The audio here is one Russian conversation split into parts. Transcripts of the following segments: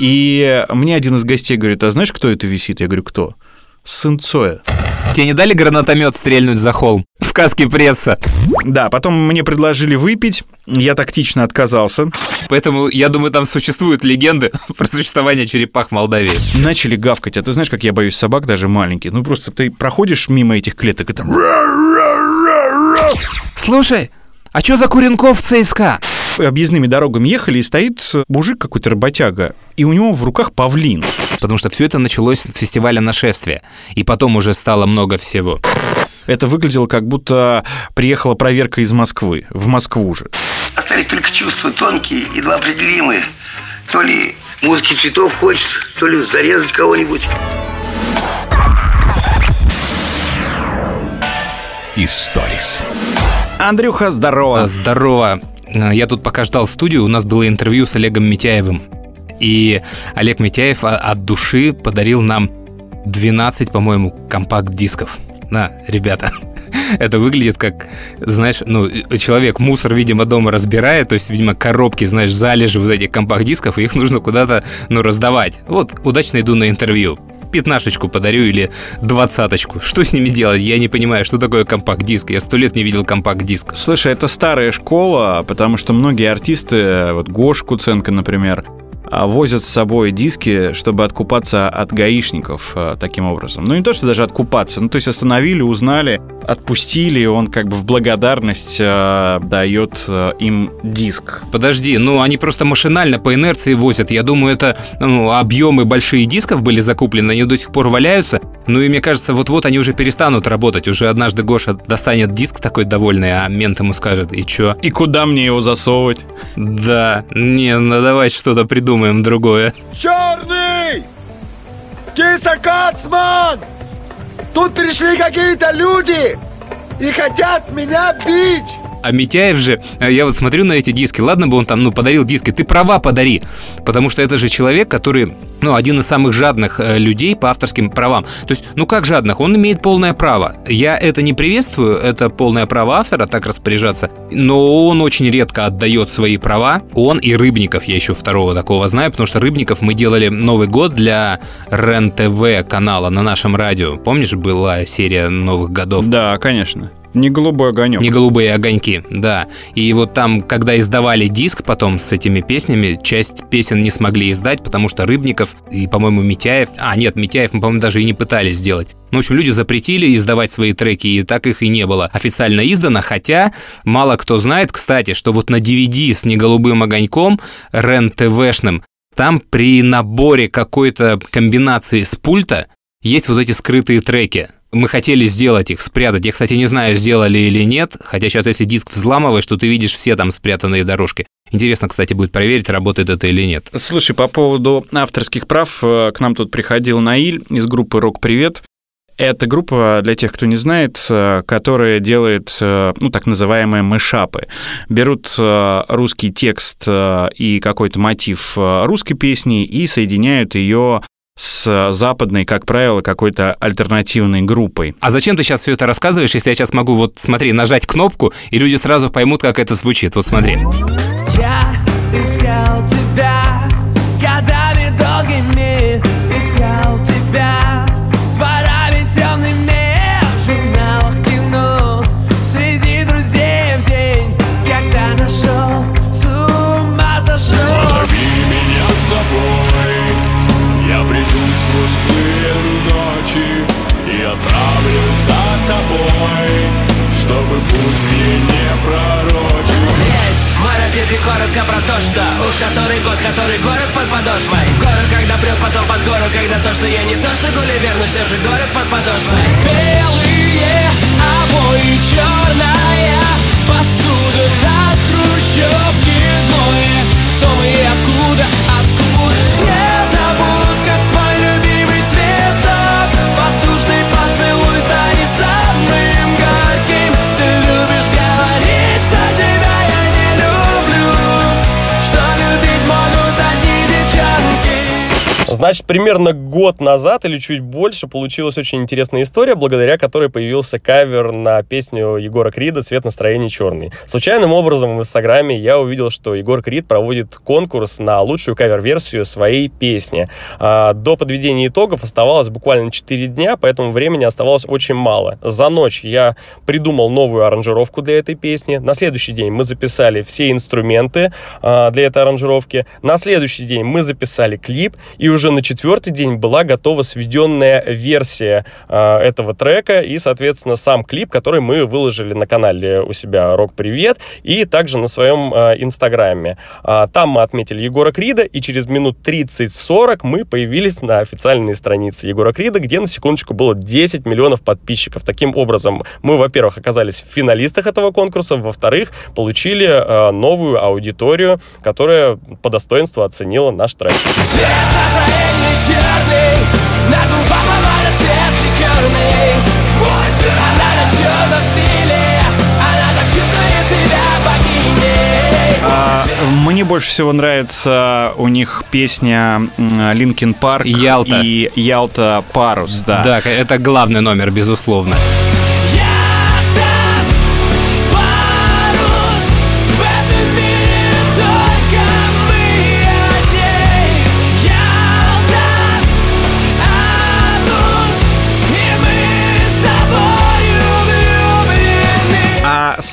И мне один из гостей говорит, а знаешь, кто это висит? Я говорю, кто? Сын Цоя. Тебе не дали гранатомет стрельнуть за холм? В каске пресса. Да, потом мне предложили выпить, я тактично отказался. Поэтому, я думаю, там существуют легенды про существование черепах в Молдавии. Начали гавкать. А ты знаешь, как я боюсь собак, даже маленьких? Ну, просто ты проходишь мимо этих клеток и там... Слушай, а что за Куренков в ЦСКА? Объездными дорогами ехали, и стоит мужик какой-то работяга, и у него в руках павлин. Потому что все это началось с фестиваля нашествия. И потом уже стало много всего. Это выглядело, как будто приехала проверка из Москвы, в Москву же. Остались только чувства тонкие, едва определимые. То ли музыки цветов хочется, то ли зарезать кого-нибудь. Историс. Андрюха, здорово. Здорово. А, Я тут пока ждал студию, у нас было интервью с Олегом Митяевым. И Олег Митяев а- от души подарил нам 12, по-моему, компакт-дисков. На, ребята, это выглядит как, знаешь, ну, человек мусор, видимо, дома разбирает, то есть, видимо, коробки, знаешь, залежи вот этих компакт-дисков, и их нужно куда-то, ну, раздавать. Вот, удачно иду на интервью. Пятнашечку подарю или двадцаточку. Что с ними делать? Я не понимаю, что такое компакт-диск. Я сто лет не видел компакт-диск. Слушай, это старая школа, потому что многие артисты, вот Гош Куценко, например, возят с собой диски, чтобы откупаться от гаишников а, таким образом. Ну, не то, что даже откупаться, ну, то есть остановили, узнали, отпустили, он как бы в благодарность а, дает а, им диск. Подожди, ну они просто машинально по инерции возят. Я думаю, это ну, объемы большие дисков были закуплены, они до сих пор валяются. Ну и мне кажется, вот-вот они уже перестанут работать. Уже однажды Гоша достанет диск такой довольный, а мент ему скажет, и чё? И куда мне его засовывать? Да, не, ну давай что-то придумаем другое. Черный! Киса Кацман! Тут пришли какие-то люди и хотят меня бить! А Митяев же, э, я вот смотрю на эти диски, ладно бы он там, ну, подарил диски, ты права подари, потому что это же человек, который, ну, один из самых жадных э, людей по авторским правам. То есть, ну, как жадных? Он имеет полное право. Я это не приветствую, это полное право автора так распоряжаться, но он очень редко отдает свои права. Он и Рыбников, я еще второго такого знаю, потому что Рыбников мы делали Новый год для РЕН-ТВ канала на нашем радио. Помнишь, была серия Новых годов? Да, конечно. Не голубой огонек. Не голубые огоньки, да. И вот там, когда издавали диск потом с этими песнями, часть песен не смогли издать, потому что Рыбников и, по-моему, Митяев... А, нет, Митяев мы, по-моему, даже и не пытались сделать. Ну, в общем, люди запретили издавать свои треки, и так их и не было официально издано, хотя мало кто знает, кстати, что вот на DVD с неголубым огоньком, РЕН-ТВшным, там при наборе какой-то комбинации с пульта есть вот эти скрытые треки. Мы хотели сделать их, спрятать. Я, кстати, не знаю, сделали или нет. Хотя сейчас, если диск взламываешь, то ты видишь все там спрятанные дорожки. Интересно, кстати, будет проверить, работает это или нет. Слушай, по поводу авторских прав, э, к нам тут приходил Наиль из группы «Рок Привет». Это группа, для тех, кто не знает, э, которая делает, э, ну, так называемые мышапы. Берут русский текст и какой-то мотив русской песни и соединяют ее с западной, как правило, какой-то альтернативной группой. А зачем ты сейчас все это рассказываешь, если я сейчас могу, вот смотри, нажать кнопку, и люди сразу поймут, как это звучит. Вот смотри. Я искал тебя годами долгими, искал тебя город под Значит, примерно год назад или чуть больше получилась очень интересная история, благодаря которой появился кавер на песню Егора Крида «Цвет настроения черный». Случайным образом в Инстаграме я увидел, что Егор Крид проводит конкурс на лучшую кавер-версию своей песни. А, до подведения итогов оставалось буквально 4 дня, поэтому времени оставалось очень мало. За ночь я придумал новую аранжировку для этой песни. На следующий день мы записали все инструменты а, для этой аранжировки. На следующий день мы записали клип, и уже на четвертый день была готова сведенная версия э, этого трека и, соответственно, сам клип, который мы выложили на канале у себя «Рок Привет» и также на своем э, инстаграме. А, там мы отметили Егора Крида, и через минут 30-40 мы появились на официальной странице Егора Крида, где, на секундочку, было 10 миллионов подписчиков. Таким образом, мы, во-первых, оказались в финалистах этого конкурса, во-вторых, получили э, новую аудиторию, которая по достоинству оценила наш трек. настроение мне больше всего нравится у них песня Linkin Park Ялта. и Ялта Парус, да. Да, это главный номер, безусловно.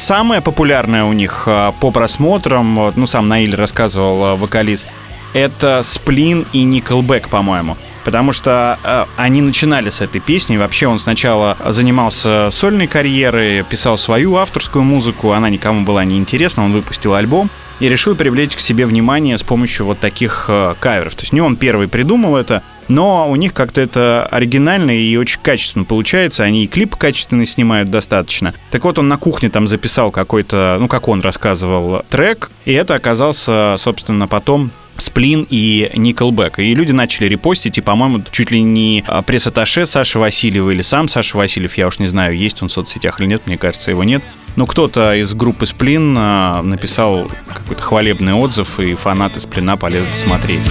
Самое популярное у них а, по просмотрам, ну сам Наиль рассказывал, а, вокалист, это Сплин и Никелбэк, по-моему. Потому что э, они начинали с этой песни. Вообще он сначала занимался сольной карьерой, писал свою авторскую музыку, она никому была не интересна, он выпустил альбом и решил привлечь к себе внимание с помощью вот таких э, каверов. То есть не он первый придумал это, но у них как-то это оригинально и очень качественно получается. Они и клип качественно снимают достаточно. Так вот, он на кухне там записал какой-то, ну, как он рассказывал, трек, и это оказался, собственно, потом Сплин и Никелбэк. И люди начали репостить, и, по-моему, чуть ли не а, пресс-атташе Саши Васильева или сам Саша Васильев, я уж не знаю, есть он в соцсетях или нет, мне кажется, его нет. Но кто-то из группы Сплин а, написал какой-то хвалебный отзыв, и фанаты Сплина полезли смотреть.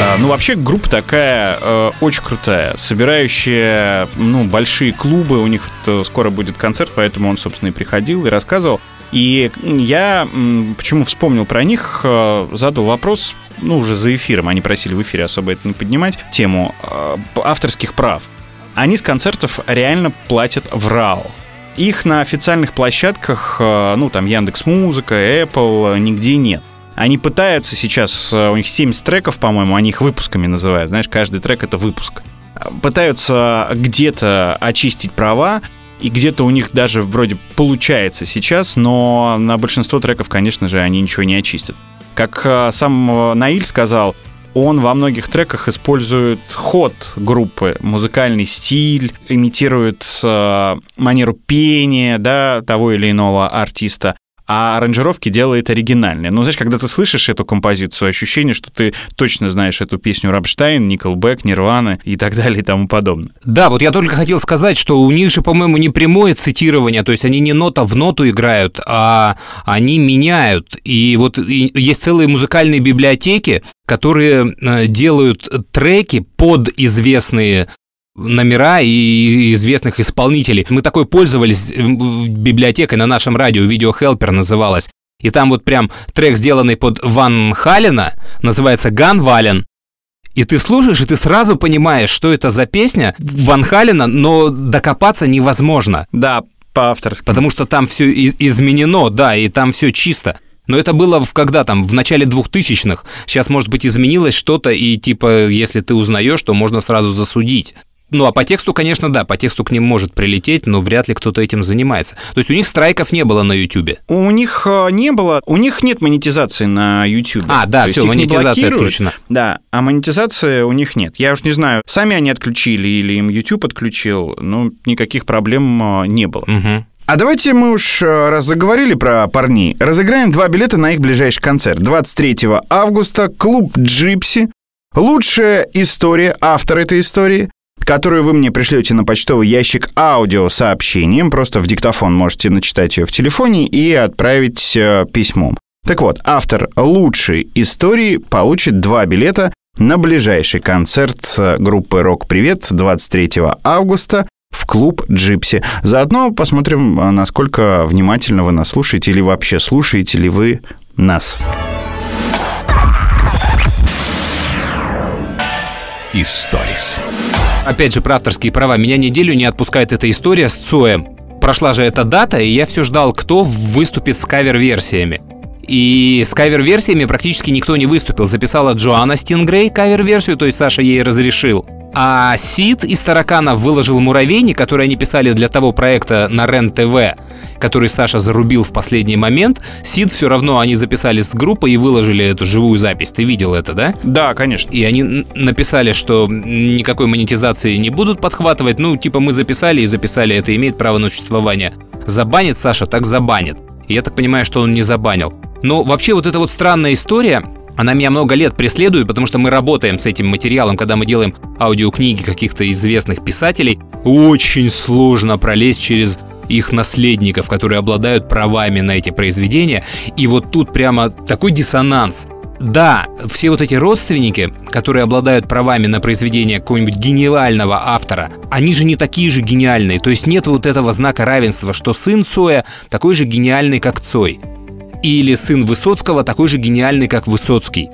А, Ну, вообще, группа такая э, очень крутая, собирающая, ну, большие клубы. У них скоро будет концерт, поэтому он, собственно, и приходил и рассказывал. И я почему вспомнил про них, э, задал вопрос, ну, уже за эфиром, они просили в эфире особо это не поднимать, тему э, авторских прав. Они с концертов реально платят в РАО. Их на официальных площадках, э, ну, там, Яндекс Музыка, Apple, э, нигде нет. Они пытаются сейчас, э, у них 70 треков, по-моему, они их выпусками называют. Знаешь, каждый трек это выпуск. Пытаются где-то очистить права, и где-то у них даже вроде получается сейчас, но на большинство треков, конечно же, они ничего не очистят. Как сам Наиль сказал, он во многих треках использует ход группы, музыкальный стиль, имитирует э, манеру пения, да, того или иного артиста, а аранжировки делает оригинальные. Ну, знаешь, когда ты слышишь эту композицию, ощущение, что ты точно знаешь эту песню Рамштайн, Никелбэк, Нирвана и так далее и тому подобное. Да, вот я только хотел сказать, что у них же, по-моему, не прямое цитирование, то есть они не нота в ноту играют, а они меняют. И вот и есть целые музыкальные библиотеки, которые э, делают треки под известные номера и известных исполнителей. Мы такой пользовались э, библиотекой на нашем радио, видео Helper называлась. И там вот прям трек, сделанный под Ван Халена, называется Ган Вален. И ты слушаешь, и ты сразу понимаешь, что это за песня Ван Халена, но докопаться невозможно. Да, по-авторски. Потому что там все изменено, да, и там все чисто. Но это было в, когда там, в начале 2000-х. Сейчас, может быть, изменилось что-то, и типа, если ты узнаешь, то можно сразу засудить. Ну, а по тексту, конечно, да, по тексту к ним может прилететь, но вряд ли кто-то этим занимается. То есть у них страйков не было на Ютубе. У них э, не было, у них нет монетизации на YouTube. А, да, То не монетизация отключена. Да, а монетизации у них нет. Я уж не знаю, сами они отключили или им YouTube отключил, ну, никаких проблем э, не было. Мгм. А давайте мы уж, э, раз заговорили про парней, разыграем два билета на их ближайший концерт. 23 августа, клуб «Джипси». Лучшая история, автор этой истории, которую вы мне пришлете на почтовый ящик аудиосообщением. Просто в диктофон можете начитать ее в телефоне и отправить э, письмом. Так вот, автор лучшей истории получит два билета на ближайший концерт э, группы «Рок Привет» 23 августа в клуб «Джипси». Заодно посмотрим, э, насколько внимательно вы нас слушаете или вообще слушаете ли вы нас. Историс. Опять же, про авторские права. Меня неделю не отпускает эта история с Цоем. Прошла же эта дата, и я все ждал, кто выступит с кавер-версиями. И с кавер-версиями практически никто не выступил. Записала Джоанна Стингрей кавер-версию, то есть Саша ей разрешил. А Сид из Таракана выложил «Муравейник», который они писали для того проекта на РЕН-ТВ, который Саша зарубил в последний момент. Сид все равно они записали с группой и выложили эту живую запись. Ты видел это, да? Да, конечно. И они написали, что никакой монетизации не будут подхватывать. Ну, типа мы записали и записали, это имеет право на существование. Забанит Саша, так забанит. И я так понимаю, что он не забанил. Но вообще вот эта вот странная история, она меня много лет преследует, потому что мы работаем с этим материалом, когда мы делаем аудиокниги каких-то известных писателей. Очень сложно пролезть через их наследников, которые обладают правами на эти произведения. И вот тут прямо такой диссонанс. Да, все вот эти родственники, которые обладают правами на произведение какого-нибудь гениального автора, они же не такие же гениальные. То есть нет вот этого знака равенства, что сын Цоя такой же гениальный, как Цой или сын Высоцкого такой же гениальный, как Высоцкий.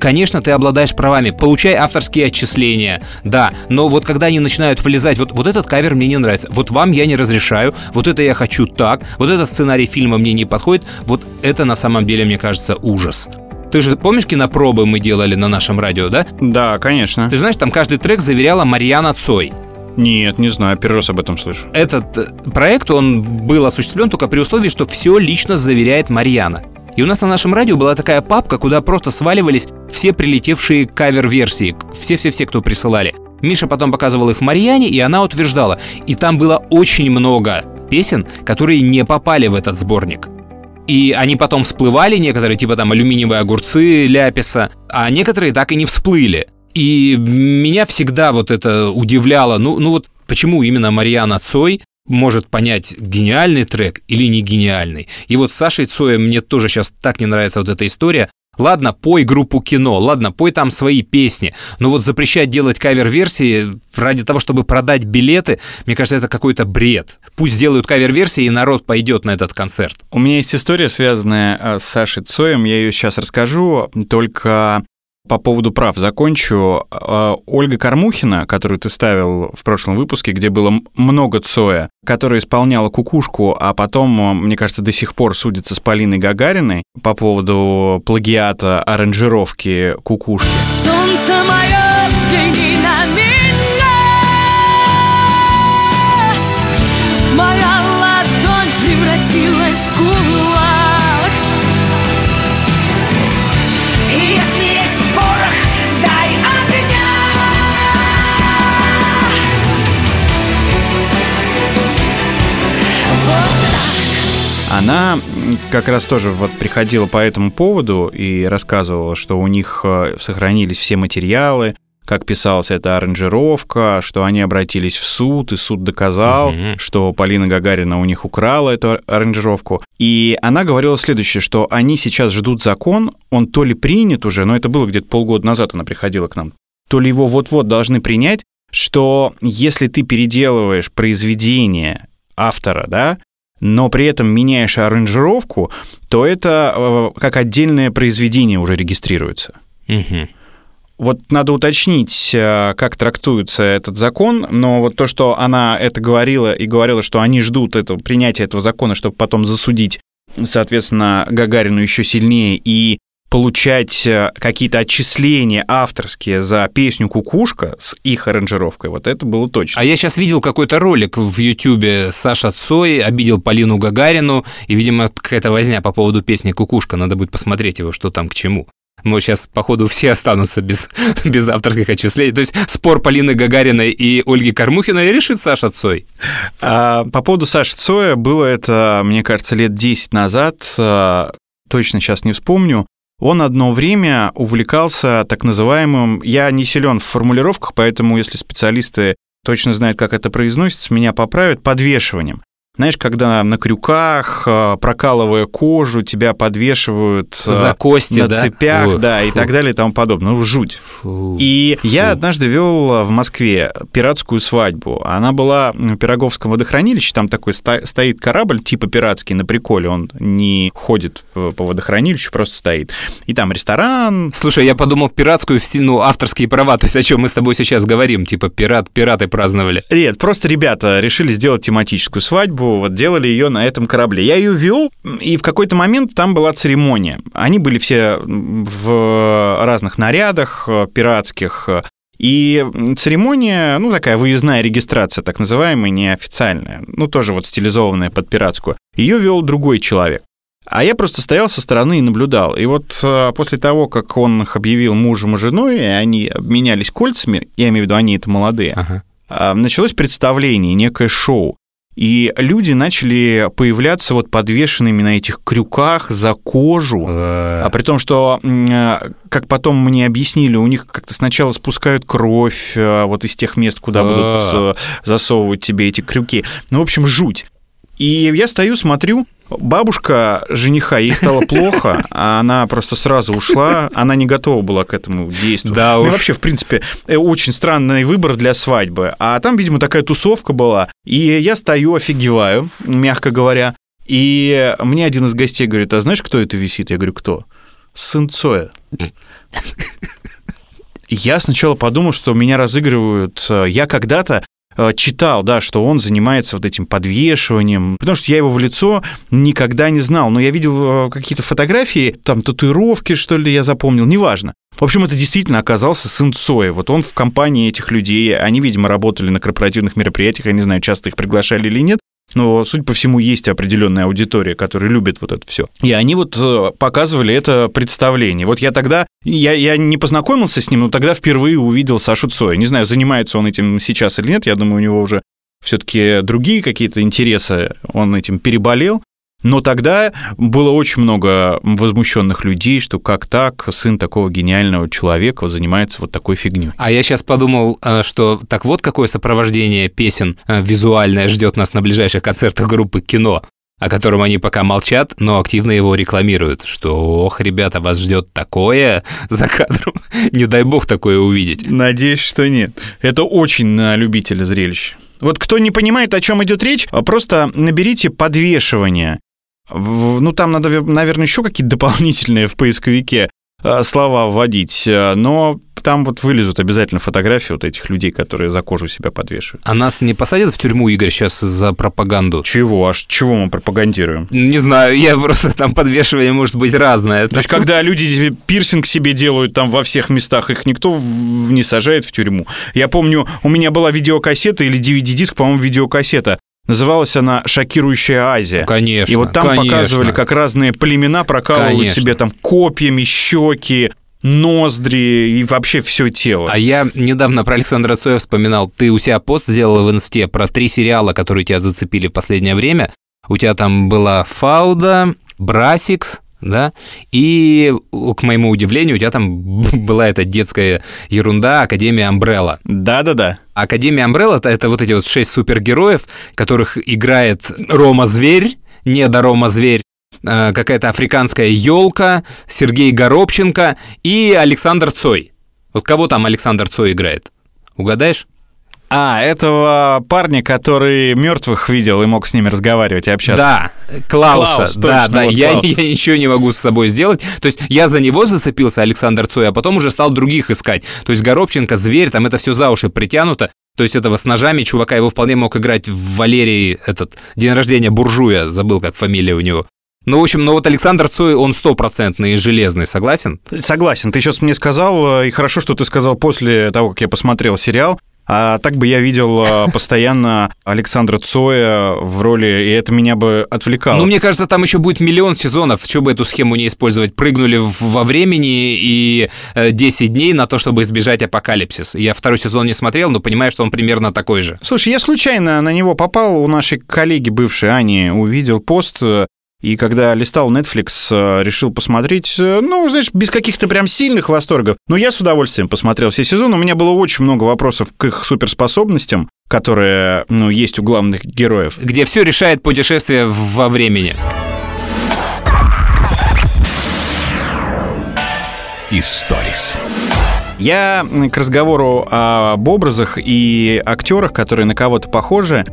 Конечно, ты обладаешь правами, получай авторские отчисления, да, но вот когда они начинают влезать, вот, вот этот кавер мне не нравится, вот вам я не разрешаю, вот это я хочу так, вот этот сценарий фильма мне не подходит, вот это на самом деле, мне кажется, ужас. Ты же помнишь кинопробы мы делали на нашем радио, да? Да, конечно. Ты знаешь, там каждый трек заверяла Марьяна Цой. Нет, не знаю, первый раз об этом слышу. Этот э, проект, он был осуществлен только при условии, что все лично заверяет Марьяна. И у нас на нашем радио была такая папка, куда просто сваливались все прилетевшие кавер-версии, все-все-все, кто присылали. Миша потом показывал их Марьяне, и она утверждала. И там было очень много песен, которые не попали в этот сборник. И они потом всплывали, некоторые, типа там алюминиевые огурцы Ляписа, а некоторые так и не всплыли. И меня всегда вот это удивляло. Ну, ну вот почему именно Марьяна Цой может понять, гениальный трек или не гениальный. И вот с Сашей Цоем мне тоже сейчас так не нравится вот эта история. Ладно, пой группу кино, ладно, пой там свои песни, но вот запрещать делать кавер-версии ради того, чтобы продать билеты, мне кажется, это какой-то бред. Пусть сделают кавер-версии, и народ пойдет на этот концерт. У меня есть история, связанная э, с Сашей Цоем, я ее сейчас расскажу, только по поводу прав закончу. А, Ольга Кормухина, которую ты ставил в прошлом выпуске, где было много Цоя, которая исполняла кукушку, а потом, мне кажется, до сих пор судится с Полиной Гагариной по поводу плагиата аранжировки кукушки. Солнце мое, Она как раз тоже вот приходила по этому поводу и рассказывала, что у них э, сохранились все материалы, как писалась эта аранжировка, что они обратились в суд, и суд доказал, Мгм. что Полина Гагарина у них украла эту аранжировку. И она говорила следующее, что они сейчас ждут закон, он то ли принят уже, но это было где-то полгода назад она приходила к нам, то ли его вот-вот должны принять, что если ты переделываешь произведение автора, да, но при этом меняешь аранжировку, то это э, как отдельное произведение уже регистрируется. Мгм. Вот надо уточнить, э, как трактуется этот закон, но вот то, что она это говорила и говорила, что они ждут этого, принятия этого закона, чтобы потом засудить, соответственно, Гагарину еще сильнее и получать э, какие-то отчисления авторские за песню «Кукушка» с их аранжировкой, вот это было точно. А я сейчас видел какой-то ролик в Ютьюбе Саша Цой обидел Полину Гагарину, и, видимо, какая-то возня по поводу песни «Кукушка». Надо будет посмотреть его, что там к чему. Мы сейчас, походу, все останутся без, без авторских отчислений. То есть спор Полины Гагариной и Ольги Кормухиной решит Саша Цой. А, по поводу Саши Цоя, было это, мне кажется, лет 10 назад, а, точно сейчас не вспомню. Он одно время увлекался так называемым... Я не силен в формулировках, поэтому если специалисты точно знает, как это произносится, меня поправят, подвешиванием. Знаешь, когда на крюках, э, прокалывая кожу, тебя подвешивают э, За кости, на да? цепях, Ой, да, и фу. так далее и тому подобное. Ну, жуть. Фу. И я Фу. однажды вел в Москве пиратскую свадьбу. Она была в Пироговском водохранилище. Там такой стоит корабль типа пиратский на приколе. Он не ходит по водохранилищу, просто стоит. И там ресторан. Слушай, я подумал пиратскую, ну, авторские права, то есть о чем мы с тобой сейчас говорим, типа пират, пираты праздновали. Нет, просто ребята решили сделать тематическую свадьбу, вот делали ее на этом корабле. Я ее вел, и в какой-то момент там была церемония. Они были все в разных нарядах э, пиратских, и церемония, ну, такая выездная регистрация, так называемая, неофициальная, ну, тоже вот стилизованная под пиратскую. Ее вел другой человек. А я просто стоял со стороны и наблюдал. И вот э, после того, как он их объявил мужем и женой, и они обменялись кольцами, я имею в виду, они это молодые, Ага. а, началось представление, некое шоу. И люди начали появляться вот подвешенными на этих крюках за кожу. А при том, что, э, как потом мне объяснили, у них как-то сначала спускают кровь э, вот из тех мест, куда будут э, засовывать тебе эти крюки. Ну, в общем, жуть. И я стою, смотрю, бабушка жениха, ей стало плохо, а она просто сразу ушла, она не готова была к этому действию. Да ну, уж. вообще, в принципе, э, очень странный выбор для свадьбы. А там, видимо, такая тусовка была, и я стою, офигеваю, мягко говоря, и мне один из гостей говорит, а знаешь, кто это висит? Я говорю, кто? Сын Цоя. Я сначала подумал, что меня разыгрывают. э, Я когда-то читал, да, что он занимается вот этим подвешиванием, потому что я его в лицо никогда не знал, но я видел э, какие-то фотографии, там татуировки, что ли, я запомнил, неважно. В общем, это действительно оказался сын Цоя. Вот он в компании этих людей, они, видимо, работали на корпоративных мероприятиях, я не знаю, часто их приглашали или нет, но, судя по всему, есть определенная аудитория, которая любит вот это все. И они вот э, показывали это представление. Вот я тогда, я, я не познакомился с ним, но тогда впервые увидел Сашу Цоя. Не знаю, занимается он этим сейчас или нет, я думаю, у него уже все-таки другие какие-то интересы, он этим переболел. Но тогда было очень много возмущенных людей, что как так сын такого гениального человека занимается вот такой фигней. А я сейчас подумал, э, что так вот какое сопровождение песен э, визуальное ждет нас на ближайших концертах группы «Кино», о котором они пока молчат, но активно его рекламируют, что, ох, ребята, вас ждет такое за кадром, не дай бог такое увидеть. Надеюсь, что нет. Это очень на любителя зрелищ. Вот кто не понимает, о чем идет речь, просто наберите подвешивание. Ну, там надо, наверное, еще какие-то дополнительные в поисковике э, слова вводить, э, но там вот вылезут обязательно фотографии вот этих людей, которые за кожу себя подвешивают. А нас не посадят в тюрьму, Игорь, сейчас за пропаганду? Чего? Аж чего мы пропагандируем? Не знаю, я просто там подвешивание может быть разное. То есть, когда люди пирсинг себе делают там во всех местах, их никто не сажает в тюрьму. Я помню, у меня была видеокассета или DVD-диск, по-моему, видеокассета. Называлась она «Шокирующая Азия». Конечно, И вот там конечно. показывали, как разные племена прокалывают Конечно. себе там копьями щеки, ноздри и вообще все тело. А я недавно про Александра Цоя вспоминал. Ты у себя пост сделал в инсте про три сериала, которые тебя зацепили в последнее время. У тебя там была Фауда, Брасикс, да, и, к моему удивлению, у тебя там была эта детская ерунда Академия Амбрелла. Да-да-да. Академия Амбрелла это, вот эти вот шесть супергероев, которых играет Рома Зверь, не до Рома Зверь, э, какая-то африканская елка, Сергей Горобченко и Александр Цой. Вот кого там Александр Цой играет? Угадаешь? А, этого парня, который мертвых видел и мог с ними разговаривать и общаться. Да, Клауса. Клаус, да, точно, да. вот я, Клаус. я ничего не могу с собой сделать. То есть я за него зацепился, Александр Цой, а потом уже стал других искать. То есть Горобченко, Зверь, там это все за уши притянуто. То есть этого с ножами чувака его вполне мог играть в Валерии, этот, день рождения буржуя, забыл, как фамилия у него. Ну, в общем, ну вот Александр Цой, он стопроцентный и железный, согласен? Согласен. Ты сейчас мне сказал, э, и хорошо, что ты сказал после того, как я посмотрел сериал. А так бы я видел э, постоянно Александра Цоя в роли, и это меня бы отвлекало. Ну, мне кажется, там еще будет миллион сезонов, что бы эту схему не использовать. Прыгнули во времени и э, 10 дней на то, чтобы избежать апокалипсис. Я второй сезон не смотрел, но понимаю, что он примерно такой же. Слушай, я случайно на него попал, у нашей коллеги бывшей Ани увидел пост, э, и когда листал Netflix, э, решил посмотреть, э, ну, знаешь, без каких-то прям сильных восторгов. Но я с удовольствием посмотрел все сезоны, у меня было очень много вопросов к их суперспособностям, которая, ну, есть у главных героев. Где все решает путешествие во времени. Историс. Я к разговору об образах и актерах, которые на кого-то похожи,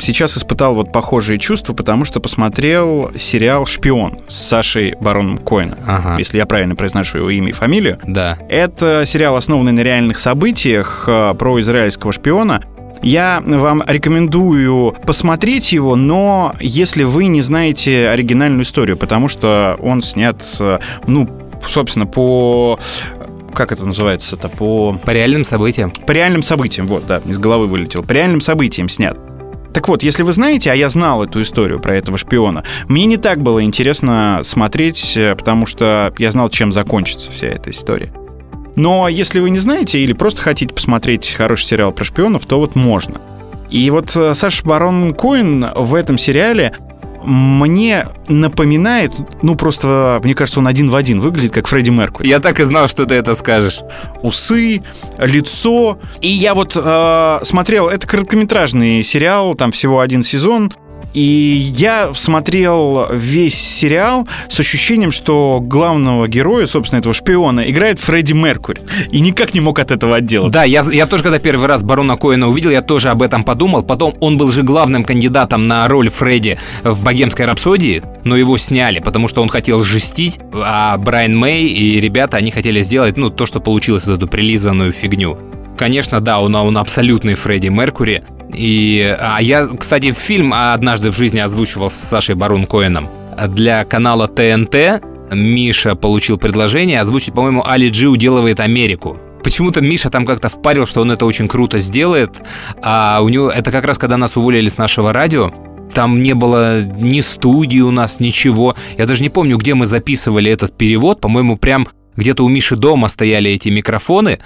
сейчас испытал вот похожие чувства, потому что посмотрел сериал «Шпион» с Сашей Бароном Коэном, Ага. если я правильно произношу его имя и фамилию. Да. Это сериал, основанный на реальных событиях э, про израильского шпиона. Я вам рекомендую посмотреть его, но если вы не знаете оригинальную историю, потому что он снят, ну, собственно, по... Как это называется-то? По, По реальным событиям. по реальным событиям. Вот, да, из головы вылетел. По реальным событиям снят. Так вот, если вы знаете, а я знал эту историю про этого шпиона, мне не так было интересно смотреть, э, потому что я знал, чем закончится вся эта история. Но если вы не знаете или просто хотите посмотреть хороший сериал про шпионов, то вот можно. И вот э, Саша Барон Коэн в этом сериале мне напоминает, ну просто, мне кажется, он один в один выглядит как Фредди Меркури Я так и знал, что ты это скажешь. усы, лицо. И я вот э, смотрел, это короткометражный сериал, там всего один сезон. И я смотрел весь сериал с ощущением, что главного героя, собственно, этого шпиона, играет Фредди Меркури. И никак не мог от этого отделаться. Да, я, я тоже, когда первый раз Барона Коэна увидел, я тоже об этом подумал. Потом он был же главным кандидатом на роль Фредди в «Богемской рапсодии», но его сняли, потому что он хотел жестить, а Брайан Мэй и ребята, они хотели сделать, ну, то, что получилось, вот эту прилизанную фигню. Конечно, да, он, он абсолютный Фредди Меркури. И, а я, кстати, фильм однажды в жизни озвучивал с Сашей Барон Коэном. Для канала ТНТ Миша получил предложение озвучить, по-моему, Али Джи уделывает Америку. Почему-то Миша там как-то впарил, что он это очень круто сделает. А у него это как раз когда нас уволили с нашего радио. Там не было ни студии у нас, ничего. Я даже не помню, где мы записывали этот перевод. По-моему, прям где-то у Миши дома стояли эти микрофоны.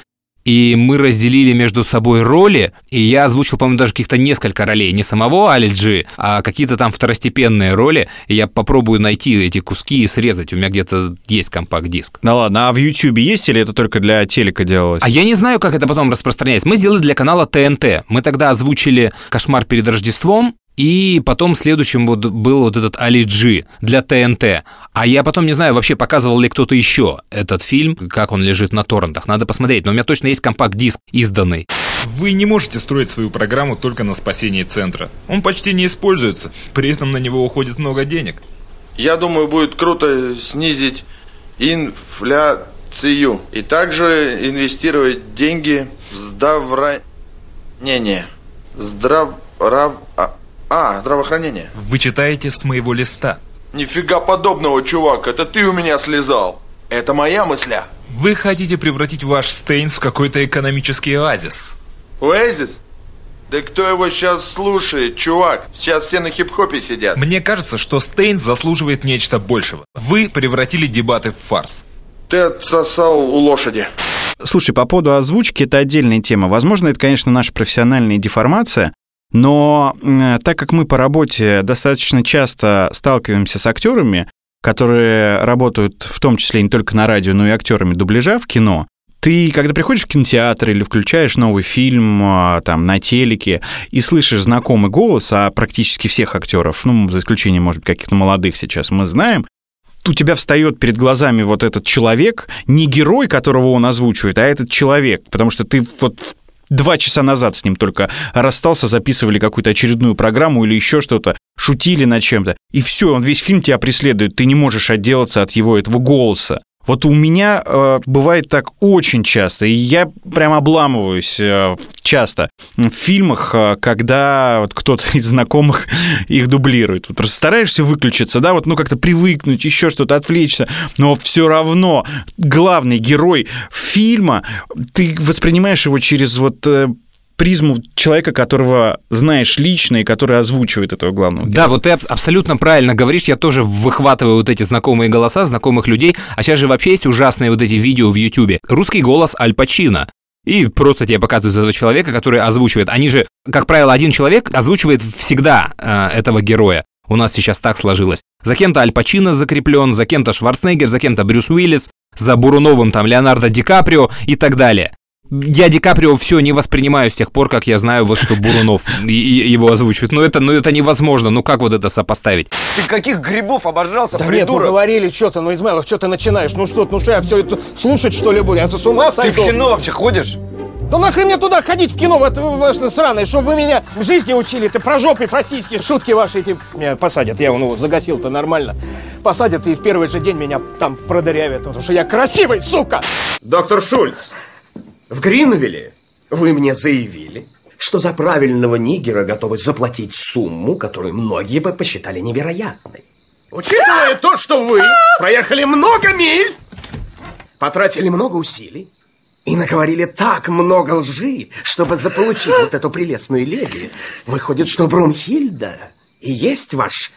И мы разделили между собой роли, и я озвучил, по-моему, даже каких-то несколько ролей. Не самого Али Джи, а какие-то там второстепенные роли. И я попробую найти эти куски и срезать. У меня где-то есть компакт-диск. Да ладно, а в Ютьюбе есть или это только для телека делалось? А я не знаю, как это потом распространяется. Мы сделали для канала ТНТ. Мы тогда озвучили «Кошмар перед Рождеством», и потом следующим вот был вот этот Али Джи для ТНТ. А я потом не знаю, вообще показывал ли кто-то еще этот фильм, как он лежит на торрентах. Надо посмотреть. Но у меня точно есть компакт-диск изданный. Вы не можете строить свою программу только на спасении центра. Он почти не используется, при этом на него уходит много денег. Я думаю, будет круто снизить инфляцию и также инвестировать деньги в здравоохранение. Здрав... рав- А, а, здравоохранение. Вы читаете с моего листа. Нифига подобного, чувак, это ты у меня слезал. Это моя мысля. Вы хотите превратить ваш Стейнс в какой-то экономический оазис. Оазис? Да кто его сейчас слушает, чувак? Сейчас все на хип-хопе сидят. Мне кажется, что Стейнс заслуживает нечто большего. Вы превратили дебаты в фарс. Ты отсосал у лошади. Слушай, по поводу озвучки это отдельная тема. Возможно, это, конечно, наша профессиональная деформация, но так как мы по работе достаточно часто сталкиваемся с актерами, которые работают в том числе не только на радио, но и актерами дубляжа в кино, ты, когда приходишь в кинотеатр или включаешь новый фильм а, там на телеке и слышишь знакомый голос, а практически всех актеров, ну, за исключением, может быть, каких-то молодых сейчас мы знаем, у тебя встает перед глазами вот этот человек, не герой, которого он озвучивает, а этот человек, потому что ты вот два часа назад с ним только расстался, записывали какую-то очередную программу или еще что-то, шутили над чем-то, и все, он весь фильм тебя преследует, ты не можешь отделаться от его этого голоса. Вот у меня э, бывает так очень часто, и я прям обламываюсь э, часто в фильмах, э, когда вот кто-то из знакомых их дублирует. Вот просто стараешься выключиться, да, вот ну как-то привыкнуть, еще что-то отвлечься, но все равно главный герой фильма, ты воспринимаешь его через вот э, призму человека, которого знаешь лично и который озвучивает этого главного. Да, вот ты аб- абсолютно правильно говоришь, я тоже выхватываю вот эти знакомые голоса, знакомых людей, а сейчас же вообще есть ужасные вот эти видео в Ютубе. Русский голос Аль Пачино. И просто тебе показывают этого человека, который озвучивает. Они же, как правило, один человек озвучивает всегда э, этого героя. У нас сейчас так сложилось. За кем-то Аль Пачино закреплен, за кем-то Шварценеггер, за кем-то Брюс Уиллис, за Буруновым там Леонардо Ди Каприо и так далее. Я Ди Каприо все не воспринимаю с тех пор, как я знаю, вот что Бурунов его озвучивает. Ну это, ну это невозможно. Ну как вот это сопоставить? Ты каких грибов обожрался, Да нет, ну придурок? говорили что-то, ну Измайлов, что ты начинаешь? Ну что, ну что, я все это слушать что ли буду? Я с ума Ты в сойду? кино вообще ходишь? Да нахрен мне туда ходить в кино, в это ваше сраное, чтобы вы меня в жизни учили, ты про жопы российские шутки ваши эти. Меня посадят, я ну загасил-то нормально. Посадят и в первый же день меня там продырявят, потому что я красивый, сука! Доктор Шульц, в Гринвилле вы мне заявили, что за правильного нигера готовы заплатить сумму, которую многие бы посчитали невероятной. Учитывая то, что вы проехали много миль, потратили много усилий и наговорили так много лжи, чтобы заполучить вот эту прелестную леди, выходит, что Брунхильда и есть ваш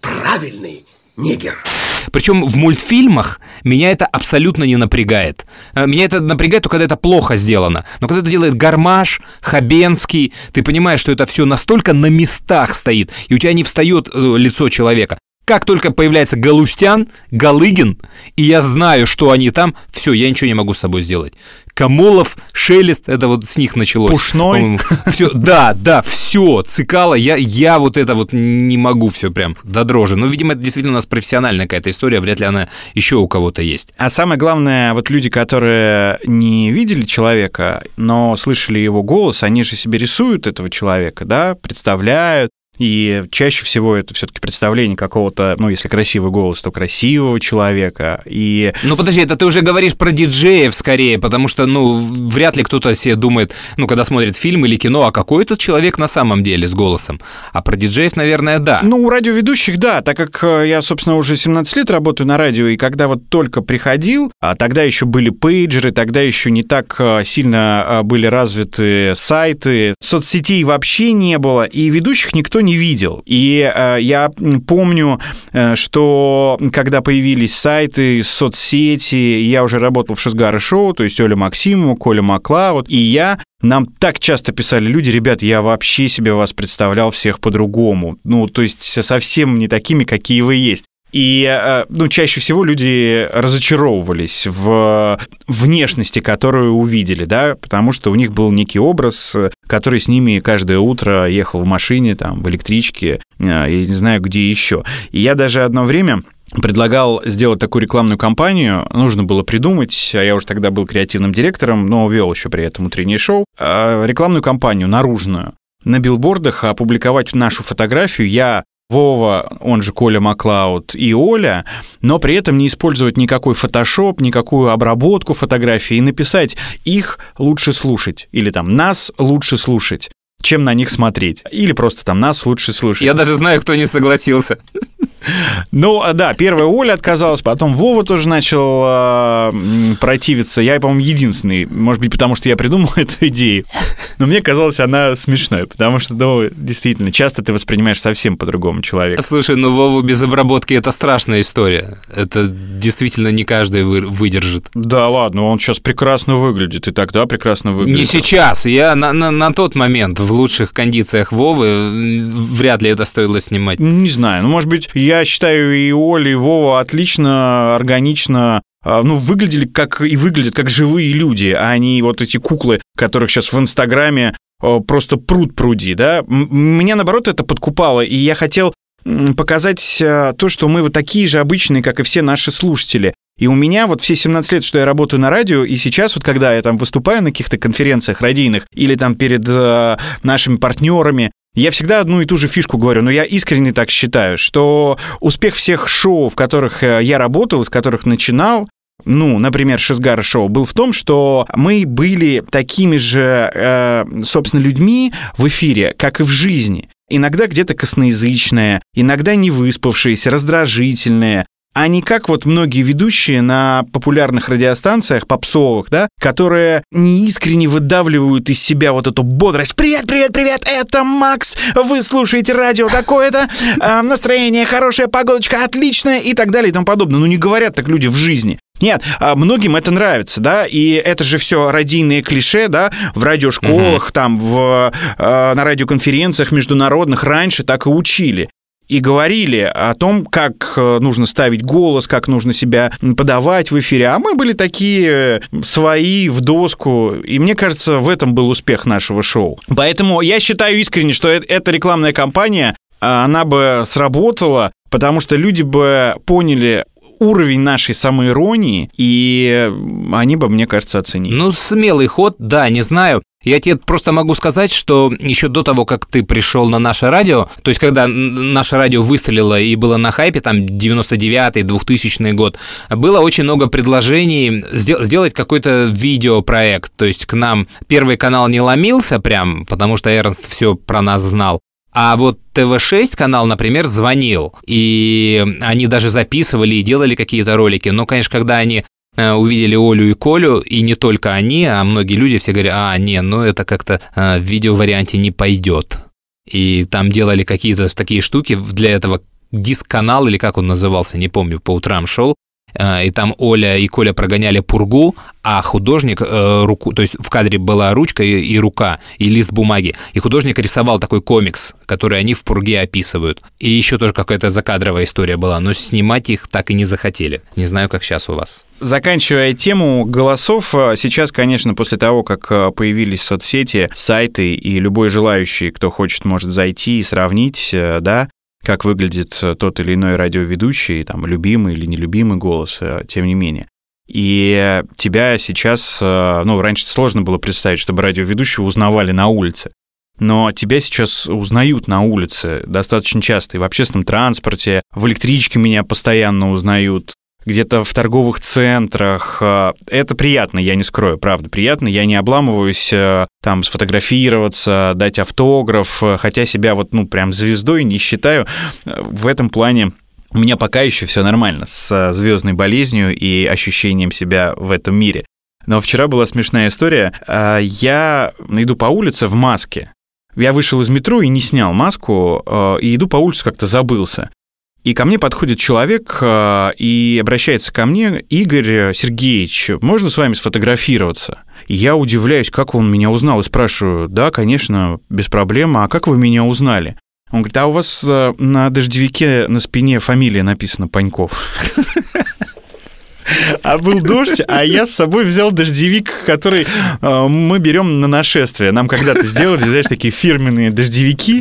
правильный нигер. Причем в мультфильмах меня это абсолютно не напрягает. Э, Меня это напрягает только когда это плохо сделано. Но когда это делает Гармаш, Хабенский, ты понимаешь, что это все настолько на местах стоит, и у тебя не встает э, лицо человека. Как только появляется Галустян, Галыгин, и я знаю, что они там, все, я ничего не могу с собой сделать. Камолов, Шелест, это вот с них началось. Пушной. Все, да, да, все, Цикало, я, я вот это вот не могу все прям до дрожи. Ну, видимо, это действительно у нас профессиональная какая-то история, вряд ли она еще у кого-то есть. А самое главное, вот люди, которые не видели человека, но слышали его голос, они же себе рисуют этого человека, да, представляют. И чаще всего это все-таки представление какого-то, ну, если красивый голос, то красивого человека. И Ну, подожди, это ты уже говоришь про диджеев скорее, потому что, ну, вряд ли кто-то себе думает, ну, когда смотрит фильм или кино, а какой этот человек на самом деле с голосом. А про диджеев, наверное, да. Ну, у радиоведущих, да, так как э, я, собственно, уже 17 лет работаю на радио, и когда вот только приходил, а тогда еще были пейджеры, тогда еще не так э, сильно э, были развиты сайты, соцсетей вообще не было, и ведущих никто не видел. И э, я помню, э, что когда появились сайты, соцсети, я уже работал в Шизгары шоу, то есть Оля Максимова, Коля Маклауд, и я нам так часто писали люди, ребят, я вообще себе вас представлял всех по-другому. Ну, то есть совсем не такими, какие вы есть. И, э, ну, чаще всего люди разочаровывались в внешности, которую увидели, да, потому что у них был некий образ, э, который с ними каждое утро ехал в машине, там, в электричке, э, я не знаю, где еще. И я даже одно время предлагал сделать такую рекламную кампанию. Нужно было придумать, а я уже тогда был креативным директором, но вел еще при этом утреннее шоу, э, рекламную кампанию наружную. На билбордах опубликовать нашу фотографию я Вова, он же Коля Маклауд и Оля, но при этом не использовать никакой фотошоп, никакую обработку фотографии и написать «их лучше слушать» или там «нас лучше слушать», чем на них смотреть. Или просто там «нас лучше слушать». Я даже знаю, кто не согласился. Ну, а, да, первая Оля отказалась, потом Вова тоже начал э, противиться. Я, по-моему, единственный, может быть, потому что я придумал эту идею. Но мне казалось она смешной, потому что, ну, действительно, часто ты воспринимаешь совсем по-другому человека. Слушай, ну Вову без обработки это страшная история. Это действительно не каждый вы- выдержит. Да ладно, он сейчас прекрасно выглядит, и тогда прекрасно выглядит. Не сейчас. Я на, на, на тот момент в лучших кондициях Вовы вряд ли это стоило снимать. Не знаю, ну, может быть, я считаю и Оля, и Вова отлично, органично а, ну, выглядели как и выглядят как живые люди, а не вот эти куклы, которых сейчас в Инстаграме э, просто пруд пруди, да. Меня, наоборот, это подкупало, и я хотел показать э, то, что мы вот такие же обычные, как и все наши слушатели. И у меня вот все 17 лет, что я работаю на радио, и сейчас вот когда я там выступаю на каких-то конференциях радийных или там перед э, нашими партнерами, я всегда одну и ту же фишку говорю, но я искренне так считаю, что успех всех шоу, в которых э, я работал, из которых начинал, ну, например, Шизгар шоу, был в том, что мы были такими же, э, собственно, людьми в эфире, как и в жизни. Иногда где-то косноязычные, иногда не выспавшиеся, раздражительные, а не как вот многие ведущие на популярных радиостанциях, попсовых, да, которые неискренне выдавливают из себя вот эту бодрость. Привет, привет, привет, это Макс, вы слушаете радио такое-то, а, настроение хорошее, погодочка отличная и так далее и тому подобное. Ну не говорят так люди в жизни. Нет, а многим это нравится, да, и это же все радийные клише, да, в радиошколах, там, в, э, на радиоконференциях международных раньше так и учили. И говорили о том, как э, нужно ставить голос, как нужно себя подавать в эфире. А мы были такие э, свои в доску. И мне кажется, в этом был успех нашего шоу. Поэтому я считаю искренне, что э- эта рекламная кампания, а, она бы сработала, потому что люди бы поняли уровень нашей самоиронии, и они бы, мне кажется, оценили. Ну, смелый ход, да, не знаю. Я тебе просто могу сказать, что еще до того, как ты пришел на наше радио, то есть когда наше радио выстрелило и было на хайпе, там 99-й, 2000 год, было очень много предложений сдел- сделать какой-то видеопроект. То есть к нам Первый канал не ломился прям, потому что Эрнст все про нас знал. А вот ТВ-6 канал, например, звонил, и они даже записывали и делали какие-то ролики. Но, конечно, когда они увидели Олю и Колю, и не только они, а многие люди все говорят, а, не, ну это как-то э, в видеоварианте не пойдет. И там делали какие-то такие штуки для этого диск-канал, или как он назывался, не помню, по утрам шел, э, и там Оля и Коля прогоняли пургу, а художник э, руку, то есть в кадре была ручка и, и рука, и лист бумаги, и художник рисовал такой комикс, который они в пурге описывают. И еще тоже какая-то закадровая история была, но снимать их так и не захотели. Не знаю, как сейчас у вас. Заканчивая тему голосов, э, сейчас, конечно, после того, как э, появились соцсети, сайты, и любой желающий, кто хочет, может зайти и сравнить, да, как выглядит э, тот или иной радиоведущий, там, любимый или нелюбимый голос, э, тем не менее. И тебя сейчас, э, ну, раньше сложно было представить, чтобы радиоведущего узнавали на улице. Но тебя сейчас узнают на улице достаточно часто, и в общественном транспорте, в электричке меня постоянно узнают, где-то в торговых центрах. Э, Это приятно, я не скрою, правда, приятно. Я не обламываюсь э, там сфотографироваться, дать автограф, э, хотя себя вот, ну, прям звездой не считаю. В этом плане у меня пока еще все нормально с звездной болезнью и ощущением себя в этом мире. Но вчера была смешная история. А, Я иду по улице в маске. Я вышел из метро и не снял маску, и иду по улице, как-то забылся. И ко мне подходит человек э, и обращается ко мне, Игорь Сергеевич, можно с вами сфотографироваться? Я удивляюсь, как он меня узнал, и спрашиваю, да, конечно, без проблем, а как вы меня узнали? Он говорит, а у вас э, на дождевике на спине фамилия написана Паньков. А был дождь, а я с собой взял дождевик, который э, мы берем на нашествие. Нам когда-то сделали, знаешь, такие фирменные дождевики.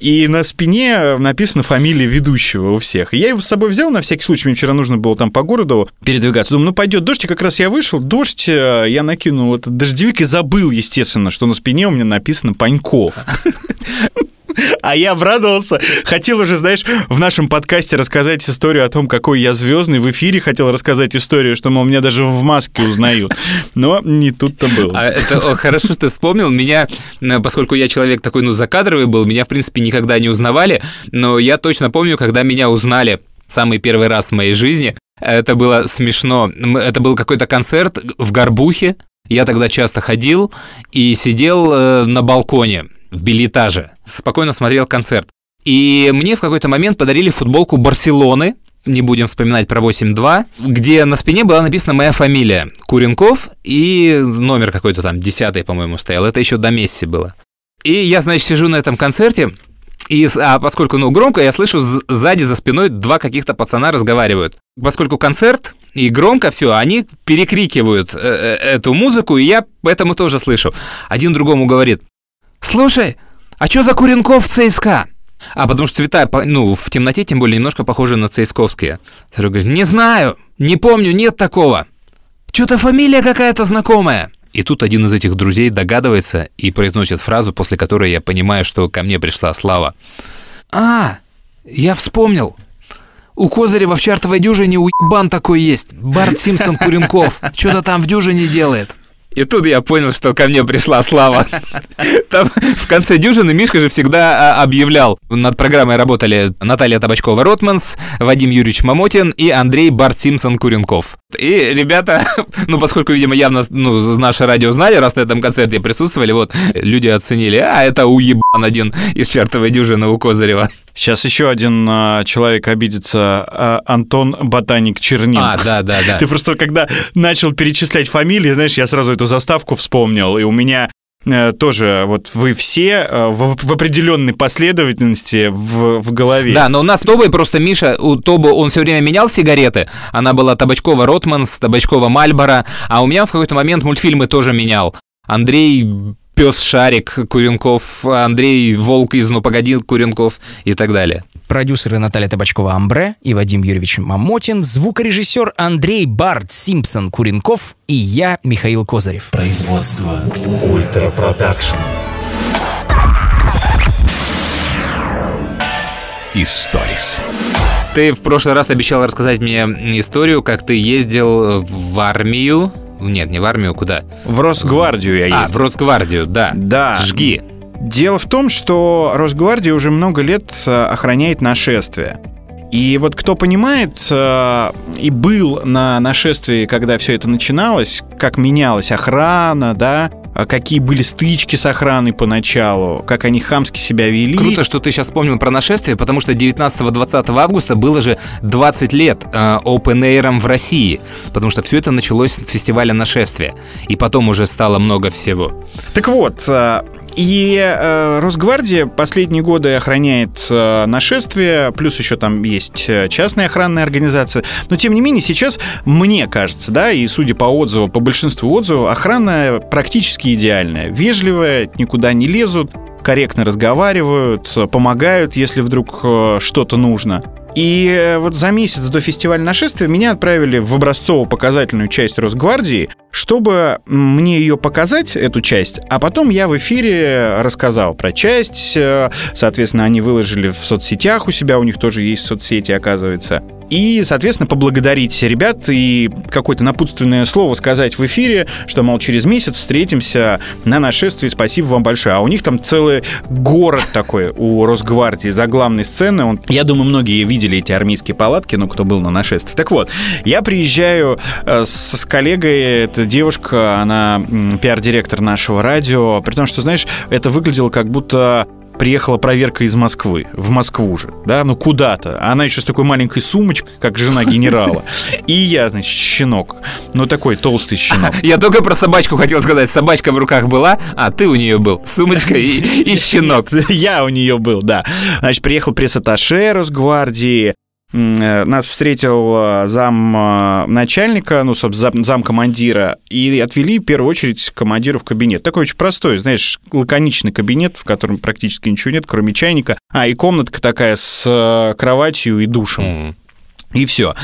И на спине написана фамилия ведущего у всех. Я его с собой взял на всякий случай. Мне вчера нужно было там по городу передвигаться. Думаю, ну пойдет дождь, и как раз я вышел. Дождь, э, я накинул этот дождевик и забыл, естественно, что на спине у меня написано Паньков. А я обрадовался. Хотел уже, знаешь, в нашем подкасте рассказать историю о том, какой я звездный. В эфире хотел рассказать историю, что, мол, меня даже в маске узнают. Но не тут-то было. А это о, хорошо, что ты вспомнил. Меня, э, поскольку я человек такой, ну, закадровый был, меня, в принципе, никогда не узнавали, но я точно помню, когда меня узнали самый первый раз в моей жизни. Это было смешно. Это был какой-то концерт в Горбухе. Я тогда часто ходил и сидел э, на балконе в билетаже. Спокойно смотрел концерт. И мне в какой-то момент подарили футболку Барселоны, не будем вспоминать про 8-2, где на спине была написана моя фамилия Куренков и номер какой-то там, десятый, по-моему, стоял. Это еще до Месси было. И я, значит, сижу на этом концерте, и, а поскольку, ну, громко, я слышу сзади за спиной два каких-то пацана разговаривают. Поскольку концерт и громко все, они перекрикивают э, э, эту музыку, и я поэтому тоже слышу. Один другому говорит, слушай, а что за Куренков в ЦСКА? А потому что цвета, ну, в темноте, тем более, немножко похожи на цейсковские. Второй говорит, не знаю, не помню, нет такого. Что-то фамилия какая-то знакомая. И тут один из этих друзей догадывается и произносит фразу, после которой я понимаю, что ко мне пришла слава. А, я вспомнил. У Козырева в чартовой дюжине уебан такой есть. Барт Симпсон Куренков. Что-то там в дюжине делает. И тут я понял, что ко мне пришла слава. Там в конце дюжины Мишка же всегда а, объявлял. Над программой работали Наталья Табачкова-Ротманс, Вадим Юрьевич Мамотин и Андрей Барт Симпсон Куренков. И ребята, ну, поскольку, видимо, явно ну, наше радио знали, раз на этом концерте присутствовали, вот, люди оценили, а это уебан один из чертовой дюжины у Козырева. Сейчас еще один а, человек обидится. а, Антон Ботаник Чернин. А, да, да, да. Ты просто когда начал перечислять фамилии, знаешь, я сразу эту заставку вспомнил, и у меня э, тоже вот вы все э, в, в определенной последовательности в, в голове. Да, но у нас с Тобой просто Миша, у Тоба он все время менял сигареты. Она была табачкова Ротманс, табачкова Мальбора, а у меня в какой-то момент мультфильмы тоже менял. Андрей Пес Шарик Куренков, Андрей Волк из Ну погоди Куренков и так далее. Продюсеры Наталья Табачкова-Амбре и Вадим Юрьевич Мамотин, звукорежиссер Андрей Барт Симпсон Куренков и я, Михаил Козырев. Производство Ультрапродакшн. Историс. Ты в прошлый раз обещал рассказать мне историю, как ты ездил в армию. Нет, не в армию, куда? В Росгвардию я ездил. А, в Росгвардию, да. Да. Жги. Дело в том, что Росгвардия уже много лет э, охраняет нашествие. И вот кто понимает э, и был на нашествии, когда все это начиналось, как менялась охрана, да, а какие были стычки с охраной поначалу, как они хамски себя вели. Круто, что ты сейчас вспомнил про нашествие, потому что 19-20 августа было же 20 лет э, Open Air в России, потому что все это началось с фестиваля нашествия, и потом уже стало много всего. Так вот, э, и э, Росгвардия последние годы охраняет э, нашествие, плюс еще там есть э, частная охранная организация. Но тем не менее сейчас, мне кажется, да, и судя по отзыву, по большинству отзывов, охрана практически идеальная. Вежливая, никуда не лезут, корректно разговаривают, помогают, если вдруг что-то нужно. И э, вот за месяц до фестиваля нашествия меня отправили в образцово-показательную часть Росгвардии, чтобы мне ее показать, эту часть, а потом я в эфире рассказал про часть. э, Соответственно, они выложили в соцсетях у себя, у них тоже есть соцсети, оказывается. И, соответственно, поблагодарить ребят и какое-то напутственное слово сказать в эфире, что, мол, через месяц встретимся на нашествии, спасибо вам большое. А у них там целый город такой у Росгвардии за главной сцены. Он, я думаю, многие видели эти армейские палатки, ну, кто был на нашествии. Так вот, я приезжаю э, с, с коллегой, это девушка, она пиар-директор нашего радио, при том, что, знаешь, это выглядело как будто приехала проверка из Москвы, в Москву же, да, ну куда-то. А Она еще с такой маленькой сумочкой, как жена генерала. И я, значит, щенок. Ну, такой толстый щенок. Я только про собачку хотел сказать. Собачка в руках была, а ты у нее был. Сумочка и, и щенок. Я у нее был, да. Значит, приехал пресс-атташе Росгвардии, нас встретил э, зам э, начальника, ну, собственно, зам, командира, и отвели в первую очередь командиру в кабинет. Такой очень простой, знаешь, лаконичный кабинет, в котором практически ничего нет, кроме чайника. А, и комнатка такая с э, кроватью и душем. И все.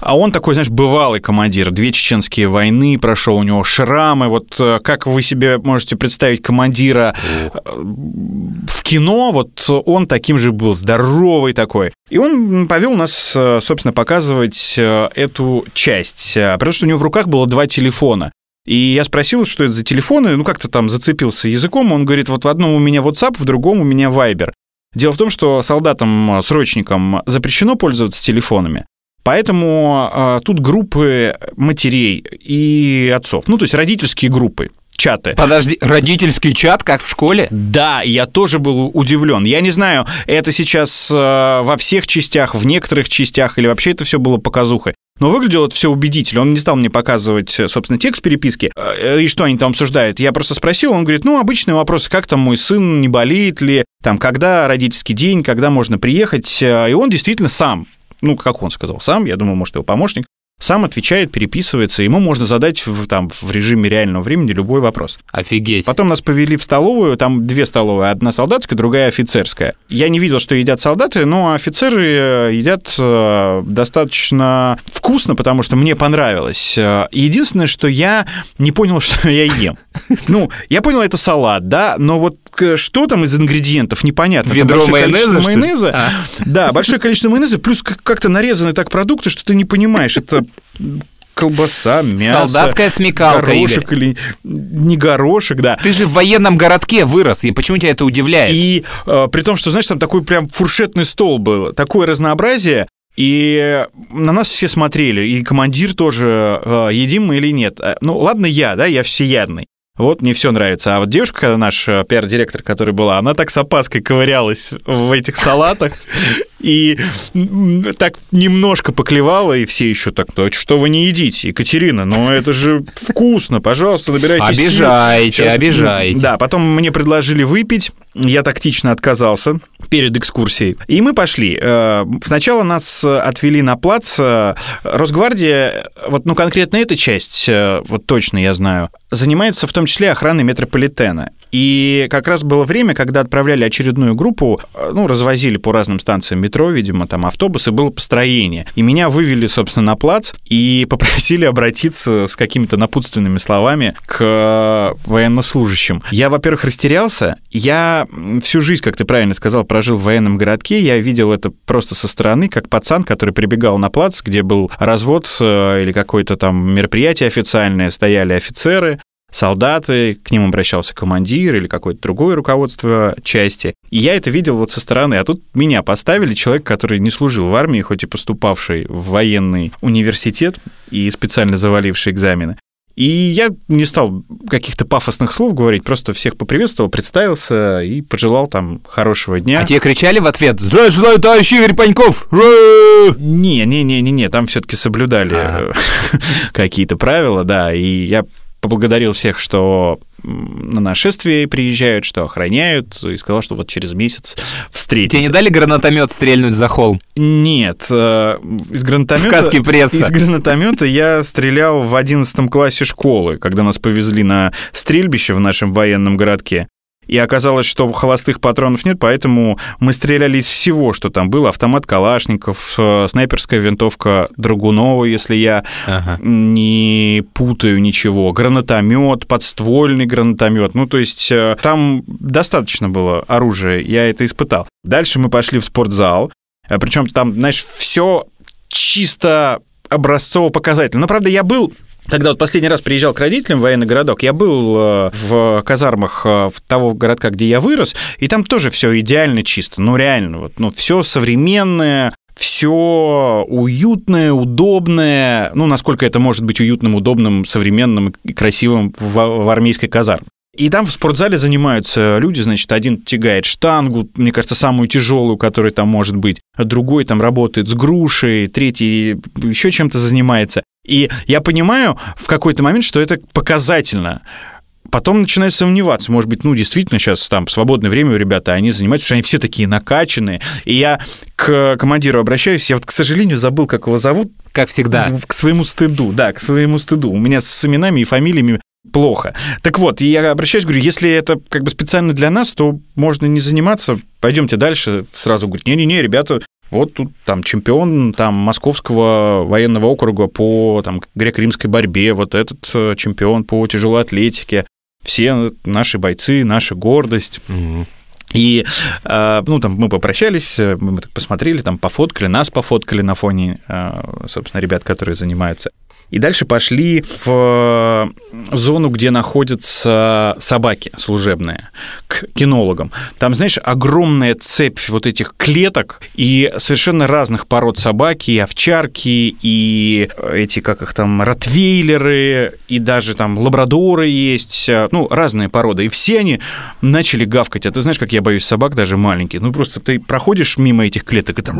А он такой, знаешь, бывалый командир. Две чеченские войны прошел, у него шрамы. Вот э, как вы себе можете представить командира э, в кино, вот он таким же был, здоровый такой. И он повел нас, э, собственно, показывать эту часть. Потому что у него в руках было два телефона. И я спросил, что это за телефоны, ну как-то там зацепился языком. Он говорит, вот в одном у меня WhatsApp, в другом у меня Viber. Дело в том, что солдатам, срочникам запрещено пользоваться телефонами. Поэтому э, тут группы матерей и отцов. Ну, то есть родительские группы чаты. Подожди, родительский чат, как в школе? Да, я тоже был удивлен. Я не знаю, это сейчас э, во всех частях, в некоторых частях, или вообще это все было показухой. Но выглядело это все убедительно. Он не стал мне показывать, э, собственно, текст переписки э, и что они там обсуждают. Я просто спросил, он говорит, ну, обычные вопросы, как там мой сын, не болеет ли, там, когда родительский день, когда можно приехать. Э, И он действительно сам, ну, как он сказал, сам, я думаю, может, его помощник, сам отвечает, переписывается, ему можно задать в, там, в режиме реального времени любой вопрос. Офигеть. Потом нас повели в столовую, там две столовые, одна солдатская, другая офицерская. Я не видел, что едят солдаты, но офицеры э, едят э, достаточно вкусно, потому что мне понравилось. Э, Единственное, что я не понял, что я ем. Ну, я понял, это салат, да, но вот что там из ингредиентов, непонятно. Ведро майонеза. А. Да, большое количество майонеза, плюс как- как-то нарезаны так продукты, что ты не понимаешь, это колбаса, мясо. Солдатская смекалка, горошек или не горошек, да. Ты же в военном городке вырос, и почему тебя это удивляет? И э, при том, что, знаешь, там такой прям фуршетный стол был, такое разнообразие, и на нас все смотрели, и командир тоже, э, едим мы или нет. Э, Ну, ладно, я, да, я всеядный. Вот мне все нравится. А вот девушка, наш э, пиар-директор, которая была, она так с опаской ковырялась в этих салатах. И так немножко поклевало, и все еще так, «Да что вы не едите, Екатерина, но это же вкусно, пожалуйста, набирайте сил». Обижаете, Сейчас- обижаете. Да, потом мне предложили выпить, я тактично отказался перед экскурсией. И мы пошли. Э, Сначала нас э, отвели на плац. Э, Росгвардия, вот, ну, конкретно эта часть, вот точно я знаю, занимается в том числе охраной метрополитена. И как раз было время, когда отправляли очередную группу, э, ну, развозили по разным станциям метро, видимо, там автобусы, было построение. И меня вывели, собственно, на плац и попросили обратиться с какими-то напутственными словами к э, военнослужащим. Я, во-первых, растерялся. Я всю жизнь, как ты правильно сказал, прожил в военном городке. Я видел это просто со стороны, как пацан, который прибегал на плац, где был развод э, или какое-то там мероприятие официальное, стояли офицеры, солдаты, к ним обращался командир или какое-то другое руководство части. И я это видел вот со стороны. А тут меня поставили, человек, который не служил в армии, хоть и поступавший в военный университет и специально заваливший экзамены. И я не стал каких-то пафосных слов говорить, просто всех поприветствовал, представился и пожелал там хорошего дня. А тебе кричали в ответ «Здравия желаю, товарищ Игорь Паньков!» Не-не-не-не, там все-таки соблюдали э, какие-то правила, да, и я поблагодарил всех, что на нашествие приезжают, что охраняют, и сказал, что вот через месяц встретимся. Тебе не дали гранатомет стрельнуть за холм? Нет, э, из гранатомета... В каске пресса. Из гранатомета я стрелял в 11 классе школы, когда нас повезли на стрельбище в нашем военном городке. И оказалось, что холостых патронов нет, поэтому мы стреляли из всего, что там было. Автомат Калашников, э, снайперская винтовка Драгунова, если я Ага. не путаю ничего. Гранатомет, подствольный гранатомет. Ну, то есть э, там достаточно было оружия, я это испытал. Дальше мы пошли в спортзал. Причем там, знаешь, все чисто образцово-показательно. Но, правда, я был когда вот последний раз приезжал к родителям в военный городок, я был э, в казармах э, того городка, где я вырос, и там тоже все идеально чисто, ну реально, вот, ну все современное, все уютное, удобное, ну насколько это может быть уютным, удобным, современным и красивым в, в армейской казарме. И там в спортзале занимаются люди, значит, один тягает штангу, мне кажется, самую тяжелую, которая там может быть, а другой там работает с грушей, третий еще чем-то занимается. И я понимаю в какой-то момент, что это показательно. Потом начинаю сомневаться, может быть, ну, действительно, сейчас там свободное время у ребят, а они занимаются, потому что они все такие накачанные. И я к командиру обращаюсь, я вот, к сожалению, забыл, как его зовут. Как всегда. К своему стыду, да, к своему стыду. У меня с именами и фамилиями плохо. Так вот, я обращаюсь, говорю, если это как бы специально для нас, то можно не заниматься, пойдемте дальше. Сразу говорит, не-не-не, ребята, вот тут там чемпион там Московского военного округа по там греко-римской борьбе, вот этот э, чемпион по тяжелой атлетике. Все наши бойцы, наша гордость. И, э, ну, там мы попрощались, э, мы так посмотрели, там пофоткали, нас пофоткали на фоне, собственно, ребят, которые занимаются. И дальше пошли в зону, где находятся собаки служебные, к кинологам. Там, знаешь, огромная цепь вот этих клеток и совершенно разных пород собаки, и овчарки, и эти, как их там, ротвейлеры, и даже там лабрадоры есть, ну, разные породы. И все они начали гавкать. А ты знаешь, как я боюсь собак, даже маленьких? Ну, просто ты проходишь мимо этих клеток, и там...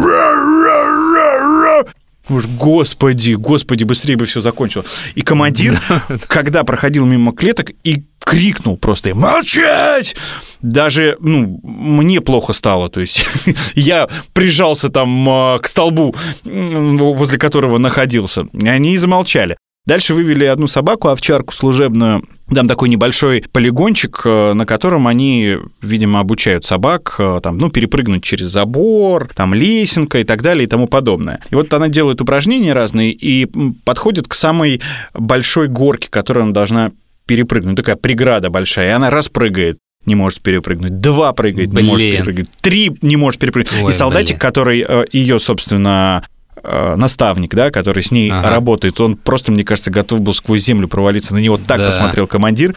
Уж, господи, господи, быстрее бы все закончилось. И командир, когда проходил мимо клеток, и крикнул просто «Молчать!» Даже, ну, мне плохо стало, то есть я прижался там а, к столбу, возле которого находился, и они замолчали. Дальше вывели одну собаку, овчарку служебную. Там такой небольшой полигончик, э, на котором они, видимо, обучают собак, э, там, ну, перепрыгнуть через забор, там, лесенка и так далее и тому подобное. И вот она делает упражнения разные и подходит к самой большой горке, которую она должна перепрыгнуть. Такая преграда большая, и она раз прыгает, не может перепрыгнуть, два прыгает, не может перепрыгнуть, три не может перепрыгнуть. Ой, и солдатик, блин. который э, ее, собственно, наставник, да, который с ней Ага. работает, он просто, мне кажется, готов был сквозь землю провалиться. На него так Да. посмотрел командир.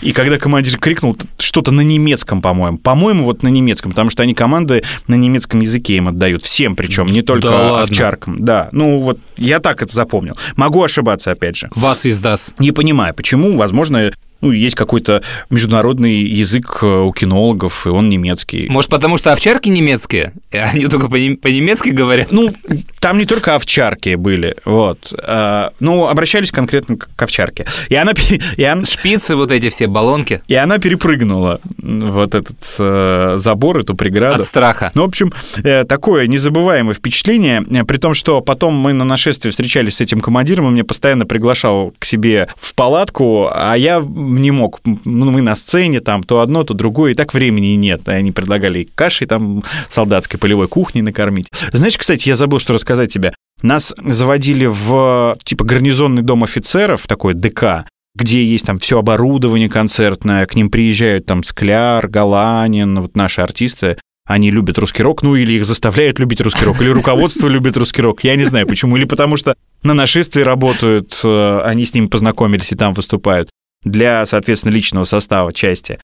И когда командир крикнул что-то на немецком, по-моему, по-моему, вот на немецком, потому что они команды на немецком языке им отдают, всем причем, не только Да ладно? овчаркам. Да, ну вот я так это запомнил. Могу ошибаться, опять же. Вас издаст. Не понимаю, почему, возможно, ну, есть какой-то международный язык э, у кинологов, и он немецкий. Может, потому что овчарки немецкие? И они только по- по-немецки говорят? Ну, там не только овчарки были, вот. А, Ну, обращались конкретно к овчарке. И она... И она Шпицы, вот эти все баллонки. и она перепрыгнула вот этот э, забор, эту преграду. От страха. Ну, в общем, э, такое незабываемое впечатление, при том, что потом мы на нашествии встречались с этим командиром, он меня постоянно приглашал к себе в палатку, а я не мог. Ну, мы на сцене, там, то одно, то другое, и так времени нет. И Они предлагали и кашей там солдатской полевой кухней накормить. Знаешь, кстати, я забыл, что рассказать тебе. Нас заводили в, типа, гарнизонный дом офицеров, такой ДК, где есть там все оборудование концертное, к ним приезжают там Скляр, Галанин, вот наши артисты, они любят русский рок, ну или их заставляют любить русский рок, или руководство любит русский рок, я не знаю почему, или потому что на нашествии работают, э, они с ними познакомились и там выступают для, соответственно, личного состава части.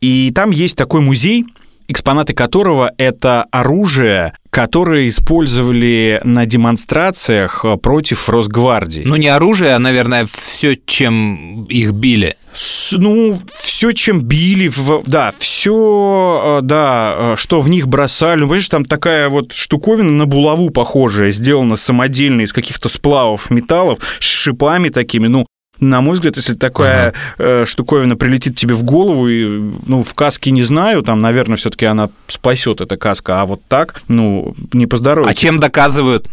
И там есть такой музей, экспонаты которого это оружие, которое использовали на демонстрациях э, против Росгвардии. Ну, не оружие, а, наверное, все, чем их били. С- ну, все, чем били, в- да, все, да, э, что в них бросали. Ну, понимаешь, там такая вот штуковина на булаву похожая, сделана самодельно из каких-то сплавов металлов с шипами такими, ну, на мой взгляд, если такая э, штуковина прилетит тебе в голову, и, ну, в каске не знаю, там, наверное, все-таки она спасет эта каска, а вот так, ну, не поздоровится. А чем доказывают?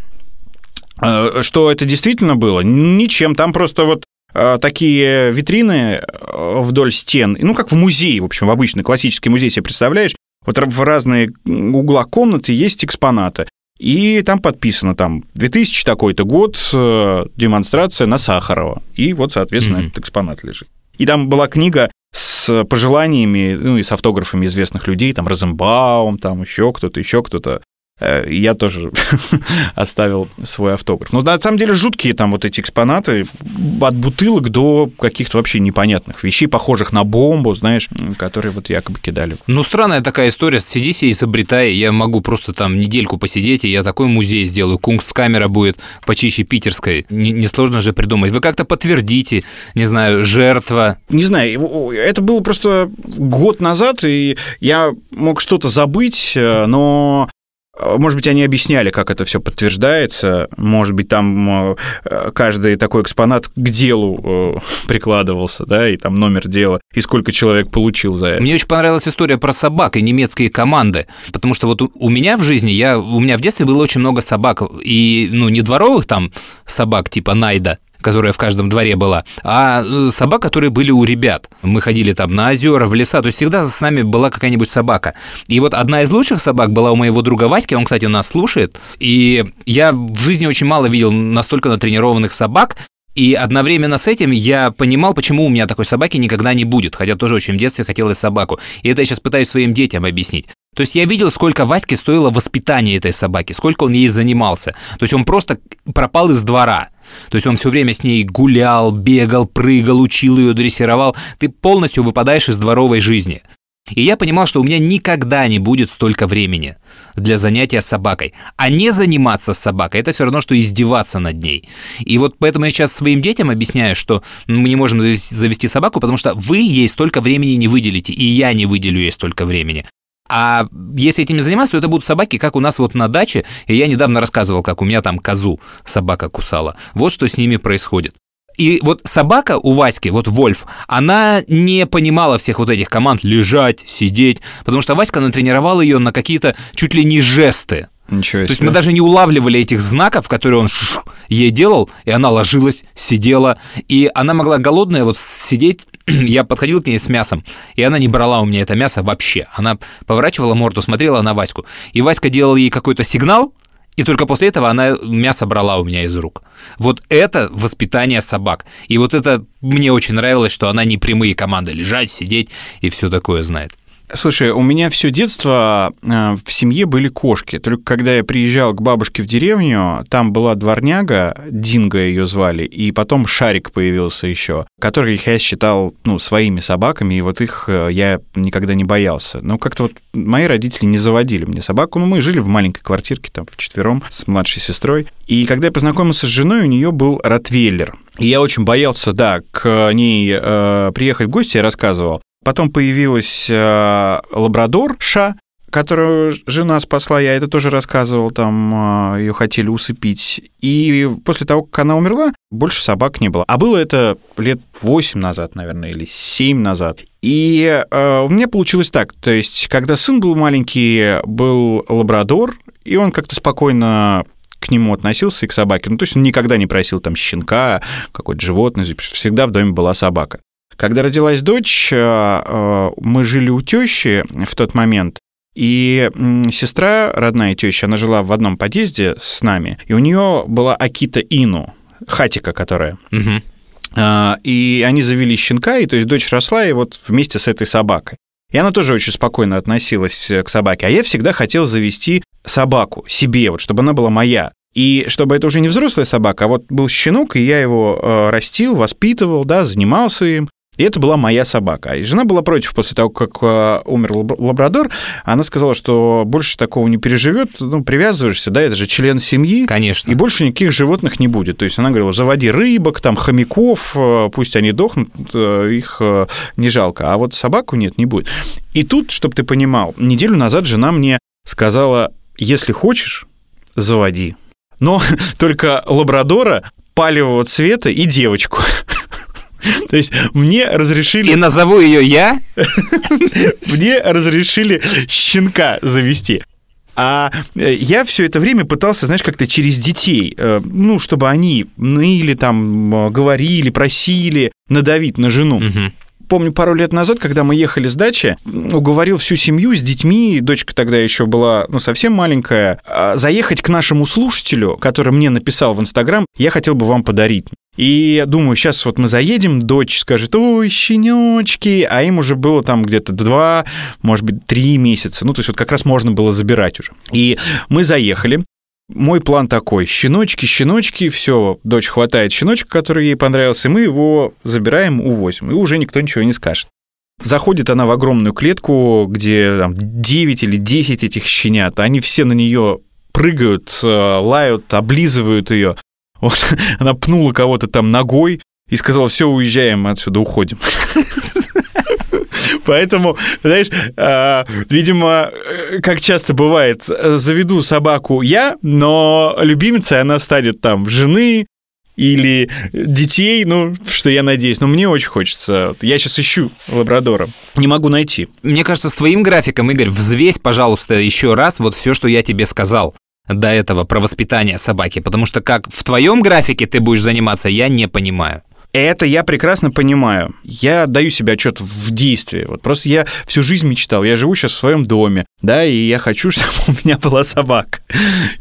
Э, Что это действительно было? Ничем. Там просто вот э, такие витрины вдоль стен, ну, как в музее, в общем, в обычный классический музей себе представляешь, вот в разные угла комнаты есть экспонаты. И там подписано, там, 2000 такой-то год, э, демонстрация на Сахарова. И вот, соответственно, Мгм. этот экспонат лежит. И там была книга с пожеланиями, ну, и с автографами известных людей, там, Розенбаум, там, еще кто-то, еще кто-то. Э, Я тоже оставил свой автограф. Но на самом деле жуткие там вот эти экспонаты, от бутылок до каких-то вообще непонятных вещей, похожих на бомбу, знаешь, которые вот якобы кидали. Ну, странная такая история. Сиди себе изобретай. Я могу просто там недельку посидеть, и я такой музей сделаю. Кунстkamera будет почище питерской. Не- Несложно же придумать. Вы как-то подтвердите, не знаю, жертва. Не знаю, это было просто год назад, и я мог что-то забыть, э, но может быть, они объясняли, как это все подтверждается. Может быть, там э, каждый такой экспонат к делу э, прикладывался, да, и там номер дела, и сколько человек получил за это. Мне очень понравилась история про собак и немецкие команды, потому что вот у меня в жизни, я, у меня в детстве было очень много собак, и, ну, не дворовых там собак типа Найда, которая в каждом дворе была, а э, собак, которые были у ребят. Мы ходили там на озера, в леса, то есть всегда с нами была какая-нибудь собака. И вот одна из лучших собак была у моего друга Васьки, он, кстати, нас слушает, и я в жизни очень мало видел настолько натренированных собак, и одновременно с этим я понимал, почему у меня такой собаки никогда не будет, хотя тоже очень в детстве хотелось собаку. И это я сейчас пытаюсь своим детям объяснить. То есть я видел, сколько Ваське стоило воспитание этой собаки, сколько он ей занимался. То есть он просто пропал из двора. То есть он все время с ней гулял, бегал, прыгал, учил ее, дрессировал. Ты полностью выпадаешь из дворовой жизни. И я понимал, что у меня никогда не будет столько времени для занятия с собакой. А не заниматься с собакой – это все равно, что издеваться над ней. И вот поэтому я сейчас своим детям объясняю, что мы не можем завести, завести собаку, потому что вы ей столько времени не выделите, и я не выделю ей столько времени. А если этим не заниматься, то это будут собаки, как у нас вот на даче. И я недавно рассказывал, как у меня там козу собака кусала. Вот что с ними происходит. И вот собака у Васьки, вот Вольф, она не понимала всех вот этих команд лежать, сидеть, потому что Васька натренировал ее на какие-то чуть ли не жесты. Ничего То есть себе. мы даже не улавливали этих знаков, которые он ей делал, и она ложилась, сидела, и она могла голодная вот сидеть, я подходил к ней с мясом, и она не брала у меня это мясо вообще. Она поворачивала морду, смотрела на Ваську, и Васька делал ей какой-то сигнал, и только после этого она мясо брала у меня из рук. Вот это воспитание собак. И вот это мне очень нравилось, что она не прямые команды лежать, сидеть и все такое знает. Слушай, у меня все детство э, в семье были кошки. Только когда я приезжал к бабушке в деревню, там была дворняга, Динго ее звали, и потом Шарик появился еще, которых я считал ну, своими собаками, и вот их э, я никогда не боялся. Но как-то вот мои родители не заводили мне собаку. Ну, мы жили в маленькой квартирке, там, вчетвером с младшей сестрой. И когда я познакомился с женой, у нее был ротвейлер. И я очень боялся, да, к ней э, приехать в гости, я рассказывал. Потом появилась э, лабрадор Ша, которую жена спасла, я это тоже рассказывал, там э, ее хотели усыпить. И после того, как она умерла, больше собак не было. А было это лет 8 назад, наверное, или 7 назад. И э, у меня получилось так, то есть, когда сын был маленький, был лабрадор, и он как-то спокойно к нему относился и к собаке. Ну, то есть он никогда не просил там щенка, какое-то животное, всегда в доме была собака. Когда родилась дочь, э, э, мы жили у тещи в тот момент, и сестра, родная теща, она жила в одном подъезде с нами, и у нее была Акита Ину, хатика которая. Угу. И они завели щенка, и то есть дочь росла и вот вместе с этой собакой. И она тоже очень спокойно относилась к собаке. А я всегда хотел завести собаку себе, вот, чтобы она была моя. И чтобы это уже не взрослая собака, а вот был щенок, и я его э, растил, воспитывал, да, занимался им. И это была моя собака. И жена была против после того, как э, умер лабрадор. Она сказала, что больше такого не переживет. Ну, привязываешься, да, это же член семьи. Конечно. И больше никаких животных не будет. То есть она говорила, заводи рыбок, там, хомяков, э, пусть они дохнут, э, их не жалко. А вот собаку нет, не будет. И тут, чтобы ты понимал, неделю назад жена мне сказала, если хочешь, заводи. Но только лабрадора палевого цвета и девочку. То есть мне разрешили... И назову ее я? Мне разрешили щенка завести. А э, я все это время пытался, знаешь, как-то через детей, э, ну, чтобы они ныли там, говорили, просили, надавить на жену. Угу помню, пару лет назад, когда мы ехали с дачи, уговорил всю семью с детьми, дочка тогда еще была, ну, совсем маленькая, а, заехать к нашему слушателю, который мне написал в Инстаграм, я хотел бы вам подарить. И я думаю, сейчас вот мы заедем, дочь скажет, ой, щеночки, а им уже было там где-то два, может быть, три месяца. Ну, то есть вот как раз можно было забирать уже. И мы заехали, мой план такой. Щеночки, щеночки, все, дочь хватает щеночка, который ей понравился, и мы его забираем, увозим, и уже никто ничего не скажет. Заходит она в огромную клетку, где там 9 или 10 этих щенят, они все на нее прыгают, э, лают, облизывают ее. Вот, она пнула кого-то там ногой и сказала, все, уезжаем отсюда, уходим. Поэтому, знаешь, а, видимо, как часто бывает, заведу собаку я, но любимицей она станет там жены, или детей, ну, что я надеюсь. Но мне очень хочется. Я сейчас ищу лабрадора. Не могу найти. Мне кажется, с твоим графиком, Игорь, взвесь, пожалуйста, еще раз вот все, что я тебе сказал до этого про воспитание собаки, потому что как в твоем графике ты будешь заниматься, я не понимаю. Это я прекрасно понимаю. Я даю себе отчет в действии. Вот просто я всю жизнь мечтал. Я живу сейчас в своем доме, да, и я хочу, чтобы у меня была собака.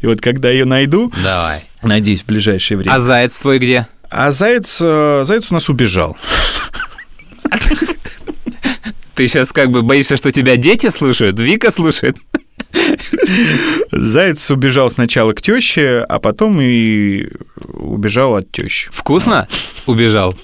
И вот когда ее найду, Давай. надеюсь, в ближайшее время. А заяц твой где? А заяц, э, заяц у нас убежал. Ты сейчас как бы боишься, что тебя дети слушают? Вика слушает? Заяц убежал сначала к теще, а потом и убежал от тещи. Вкусно убежал?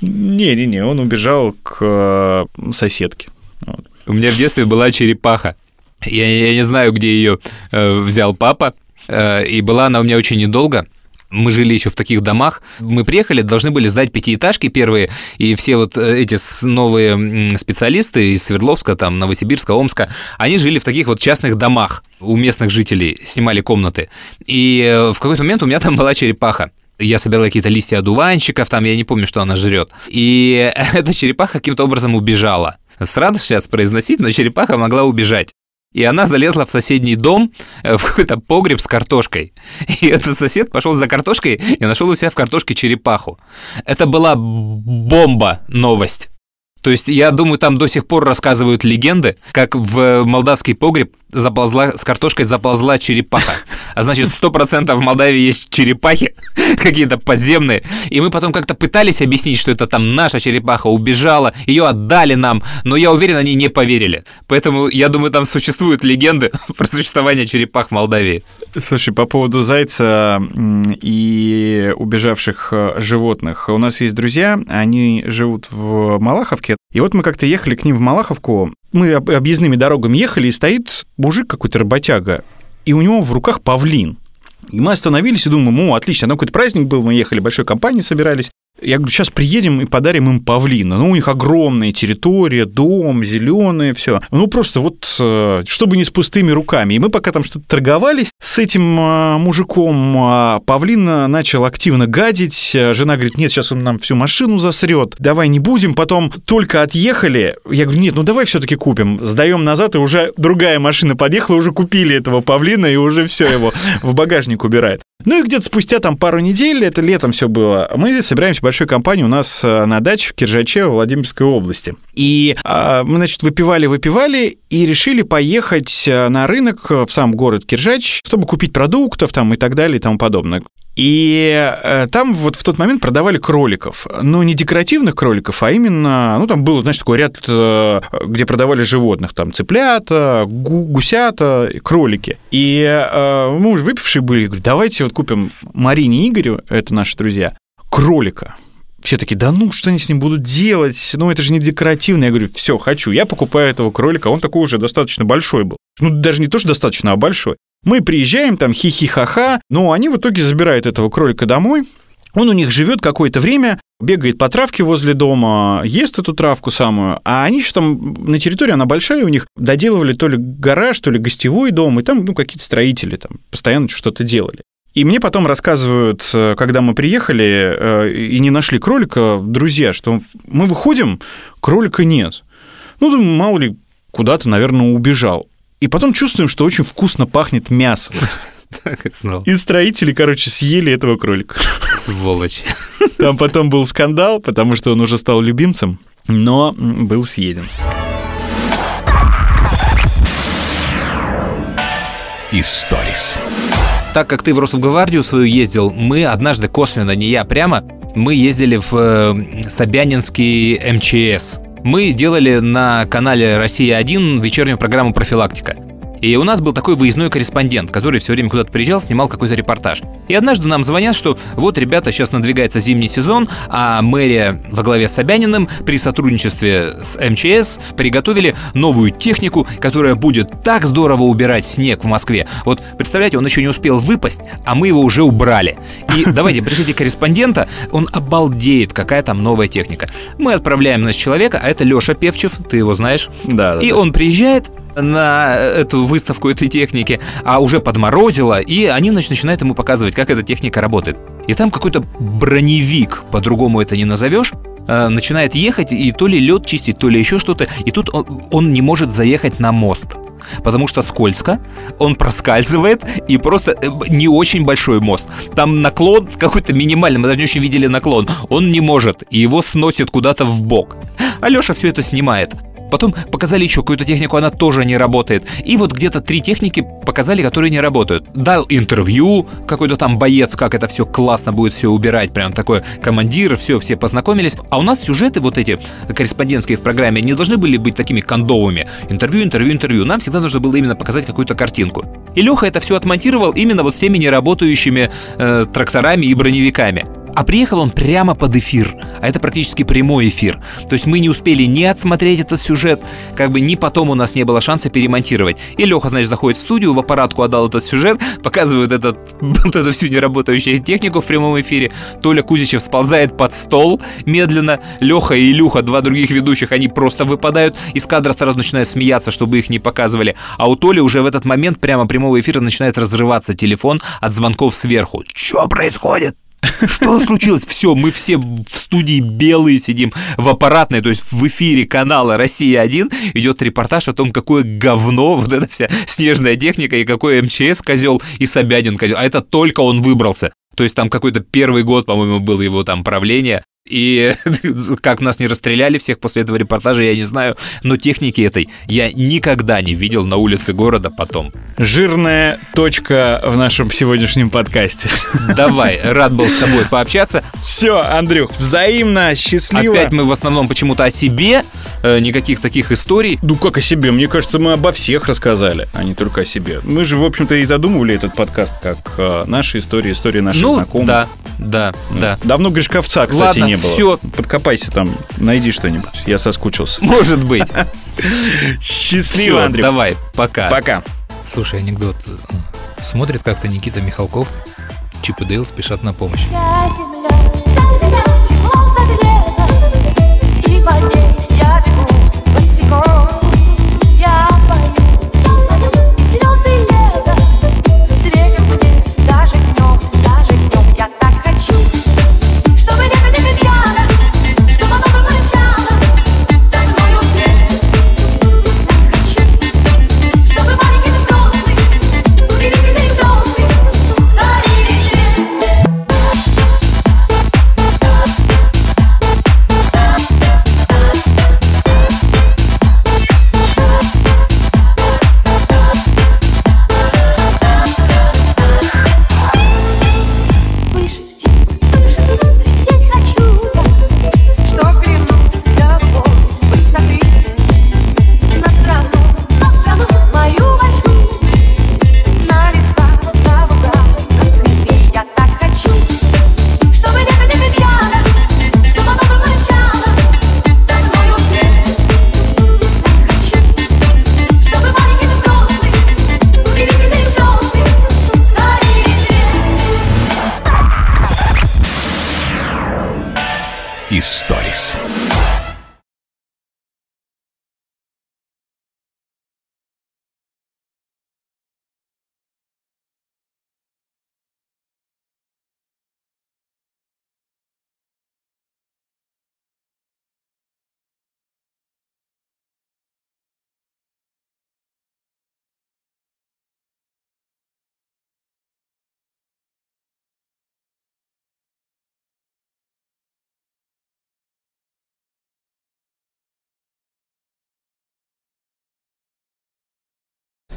Не-не-не, он убежал к э, соседке. Вот. У меня в детстве была черепаха. Я, я не знаю, где ее э, взял папа, э, и была она у меня очень недолго мы жили еще в таких домах. Мы приехали, должны были сдать пятиэтажки первые, и все вот э, эти новые специалисты из Свердловска, там, Новосибирска, Омска, они жили в таких вот частных домах у местных жителей, снимали комнаты. И э, в какой-то момент у меня там была черепаха. Я собирал какие-то листья одуванчиков, там я не помню, что она жрет. И эта черепаха каким-то образом убежала. Странно сейчас произносить, но черепаха могла убежать. И она залезла в соседний дом, э, в какой-то погреб с картошкой. И этот сосед пошел за картошкой и нашел у себя в картошке черепаху. Это была бомба новость. То есть, я думаю, там до сих пор рассказывают легенды, как в молдавский погреб заползла, с картошкой заползла черепаха. А значит, 100% в Молдавии есть черепахи, какие-то подземные. И мы потом как-то пытались объяснить, что это там наша черепаха убежала, ее отдали нам, но я уверен, они не поверили. Поэтому, я думаю, там существуют легенды про существование черепах в Молдавии. Слушай, по поводу зайца и убежавших э, животных. У нас есть друзья, они живут в Малаховке. И вот мы как-то ехали к ним в Малаховку. Мы об- объездными дорогами ехали, и стоит мужик какой-то работяга, и у него в руках павлин. И мы остановились и думаем, ну, отлично, там какой-то праздник был, мы ехали, большой компанией собирались. Я говорю, сейчас приедем и подарим им павлина. Ну, у них огромная территория, дом, зеленое, все. Ну, просто вот, э, чтобы не с пустыми руками. И мы пока там что-то торговались с этим э, мужиком, а павлин э, начал активно гадить. Жена говорит, нет, сейчас он нам всю машину засрет, давай не будем. Потом только отъехали, я говорю, нет, ну давай все-таки купим. Сдаем назад, и уже другая машина подъехала, уже купили этого павлина, и уже все его в багажник убирает. Ну и где-то спустя там пару недель, это летом все было, мы собираемся большой компании у нас э, на даче в Киржаче, в Владимирской области. И а, мы, значит, выпивали, выпивали и решили поехать э, на рынок э, в сам город Киржач, чтобы купить продуктов там и так далее и тому подобное. И там вот в тот момент продавали кроликов. Но не декоративных кроликов, а именно, ну, там был, значит, такой ряд, где продавали животных. Там цыплята, гу- гусята, кролики. И э, мы уже выпившие были, говорю, давайте вот купим Марине Игорю, это наши друзья, кролика. Все такие, да ну, что они с ним будут делать? Ну, это же не декоративно. Я говорю, все, хочу. Я покупаю этого кролика. Он такой уже достаточно большой был. Ну, даже не то, что достаточно, а большой. Мы приезжаем, там хихи-ха-ха, но они в итоге забирают этого кролика домой. Он у них живет какое-то время, бегает по травке возле дома, ест эту травку самую, а они еще там на территории, она большая у них, доделывали то ли гараж, то ли гостевой дом, и там ну, какие-то строители там постоянно что-то делали. И мне потом рассказывают, э, когда мы приехали э, и не нашли кролика, друзья, что мы выходим, кролика нет. Ну, думаю, мало ли, куда-то, наверное, убежал. И потом чувствуем, что очень вкусно пахнет мясом. Так и знал. И строители, короче, съели этого кролика. Сволочь. Там потом был скандал, потому что он уже стал любимцем, но был съеден. Историс. Так как ты в Росгвардию свою ездил, мы однажды косвенно, не я прямо, мы ездили в э, Собянинский МЧС. Мы делали на канале «Россия-1» вечернюю программу «Профилактика». И у нас был такой выездной корреспондент, который все время куда-то приезжал, снимал какой-то репортаж. И однажды нам звонят, что вот, ребята, сейчас надвигается зимний сезон, а мэрия во главе с Собяниным при сотрудничестве с МЧС приготовили новую технику, которая будет так здорово убирать снег в Москве. Вот, представляете, он еще не успел выпасть, а мы его уже убрали. И давайте, пришлите корреспондента, он обалдеет, какая там новая техника. Мы отправляем, значит, человека, а это Леша Певчев, ты его знаешь. Да, И он приезжает на эту выставку этой техники, а уже подморозило, и они значит, начинают ему показывать, как эта техника работает. И там какой-то броневик, по-другому это не назовешь, э, начинает ехать и то ли лед чистить, то ли еще что-то, и тут он, он не может заехать на мост. Потому что скользко, он проскальзывает и просто э, не очень большой мост. Там наклон какой-то минимальный, мы даже не очень видели наклон. Он не может, и его сносит куда-то в бок. Алеша все это снимает. Потом показали еще какую-то технику, она тоже не работает. И вот где-то три техники показали, которые не работают. Дал интервью, какой-то там боец, как это все классно будет все убирать, прям такой командир, все, все познакомились. А у нас сюжеты вот эти корреспондентские в программе не должны были быть такими кондовыми. Интервью, интервью, интервью. Нам всегда нужно было именно показать какую-то картинку. И Леха это все отмонтировал именно вот с теми неработающими э, тракторами и броневиками. А приехал он прямо под эфир, а это практически прямой эфир. То есть мы не успели ни отсмотреть этот сюжет, как бы ни потом у нас не было шанса перемонтировать. И Леха, значит, заходит в студию, в аппаратку отдал этот сюжет, показывает этот, вот эту всю неработающую технику в прямом эфире. Толя Кузичев сползает под стол медленно. Леха и Илюха, два других ведущих, они просто выпадают из кадра, сразу начинают смеяться, чтобы их не показывали. А у Толи уже в этот момент прямо прямого эфира начинает разрываться телефон от звонков сверху. Что происходит? Что случилось? Все, мы все в студии белые сидим в аппаратной, то есть в эфире канала «Россия-1» идет репортаж о том, какое говно вот эта вся снежная техника и какой МЧС козел и Собянин козел. А это только он выбрался. То есть там какой-то первый год, по-моему, был его там правления. И как нас не расстреляли всех после этого репортажа, я не знаю, но техники этой я никогда не видел на улице города потом. Жирная точка в нашем сегодняшнем подкасте. Давай, рад был с тобой пообщаться. Все, Андрюх, взаимно, счастливо. Опять мы в основном почему-то о себе, э, никаких таких историй. Ну как о себе? Мне кажется, мы обо всех рассказали, а не только о себе. Мы же, в общем-то, и задумывали этот подкаст как э, наши истории, истории наших Ну, знакомых. да, да, да. Давно Гришковца, кстати, Ладно, не было. всё. Подкопайся там, найди что-нибудь. Я соскучился. Может быть. Счастливо, Андрюх. давай, пока. Пока. Слушай, анекдот. Смотрит как-то Никита Михалков, Чип и Дейл спешат на помощь. Вся земля, вся земля теплом согрета, и по ней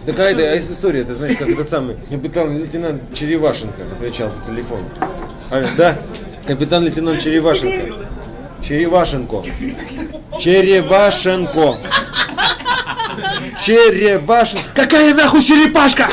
Да какая это история, это знаешь, как этот самый капитан-лейтенант Черевашенко отвечал по телефону. Алло, да, капитан-лейтенант Черевашенко. Черевашенко. Черевашенко. Черевашенко. Какая нахуй черепашка?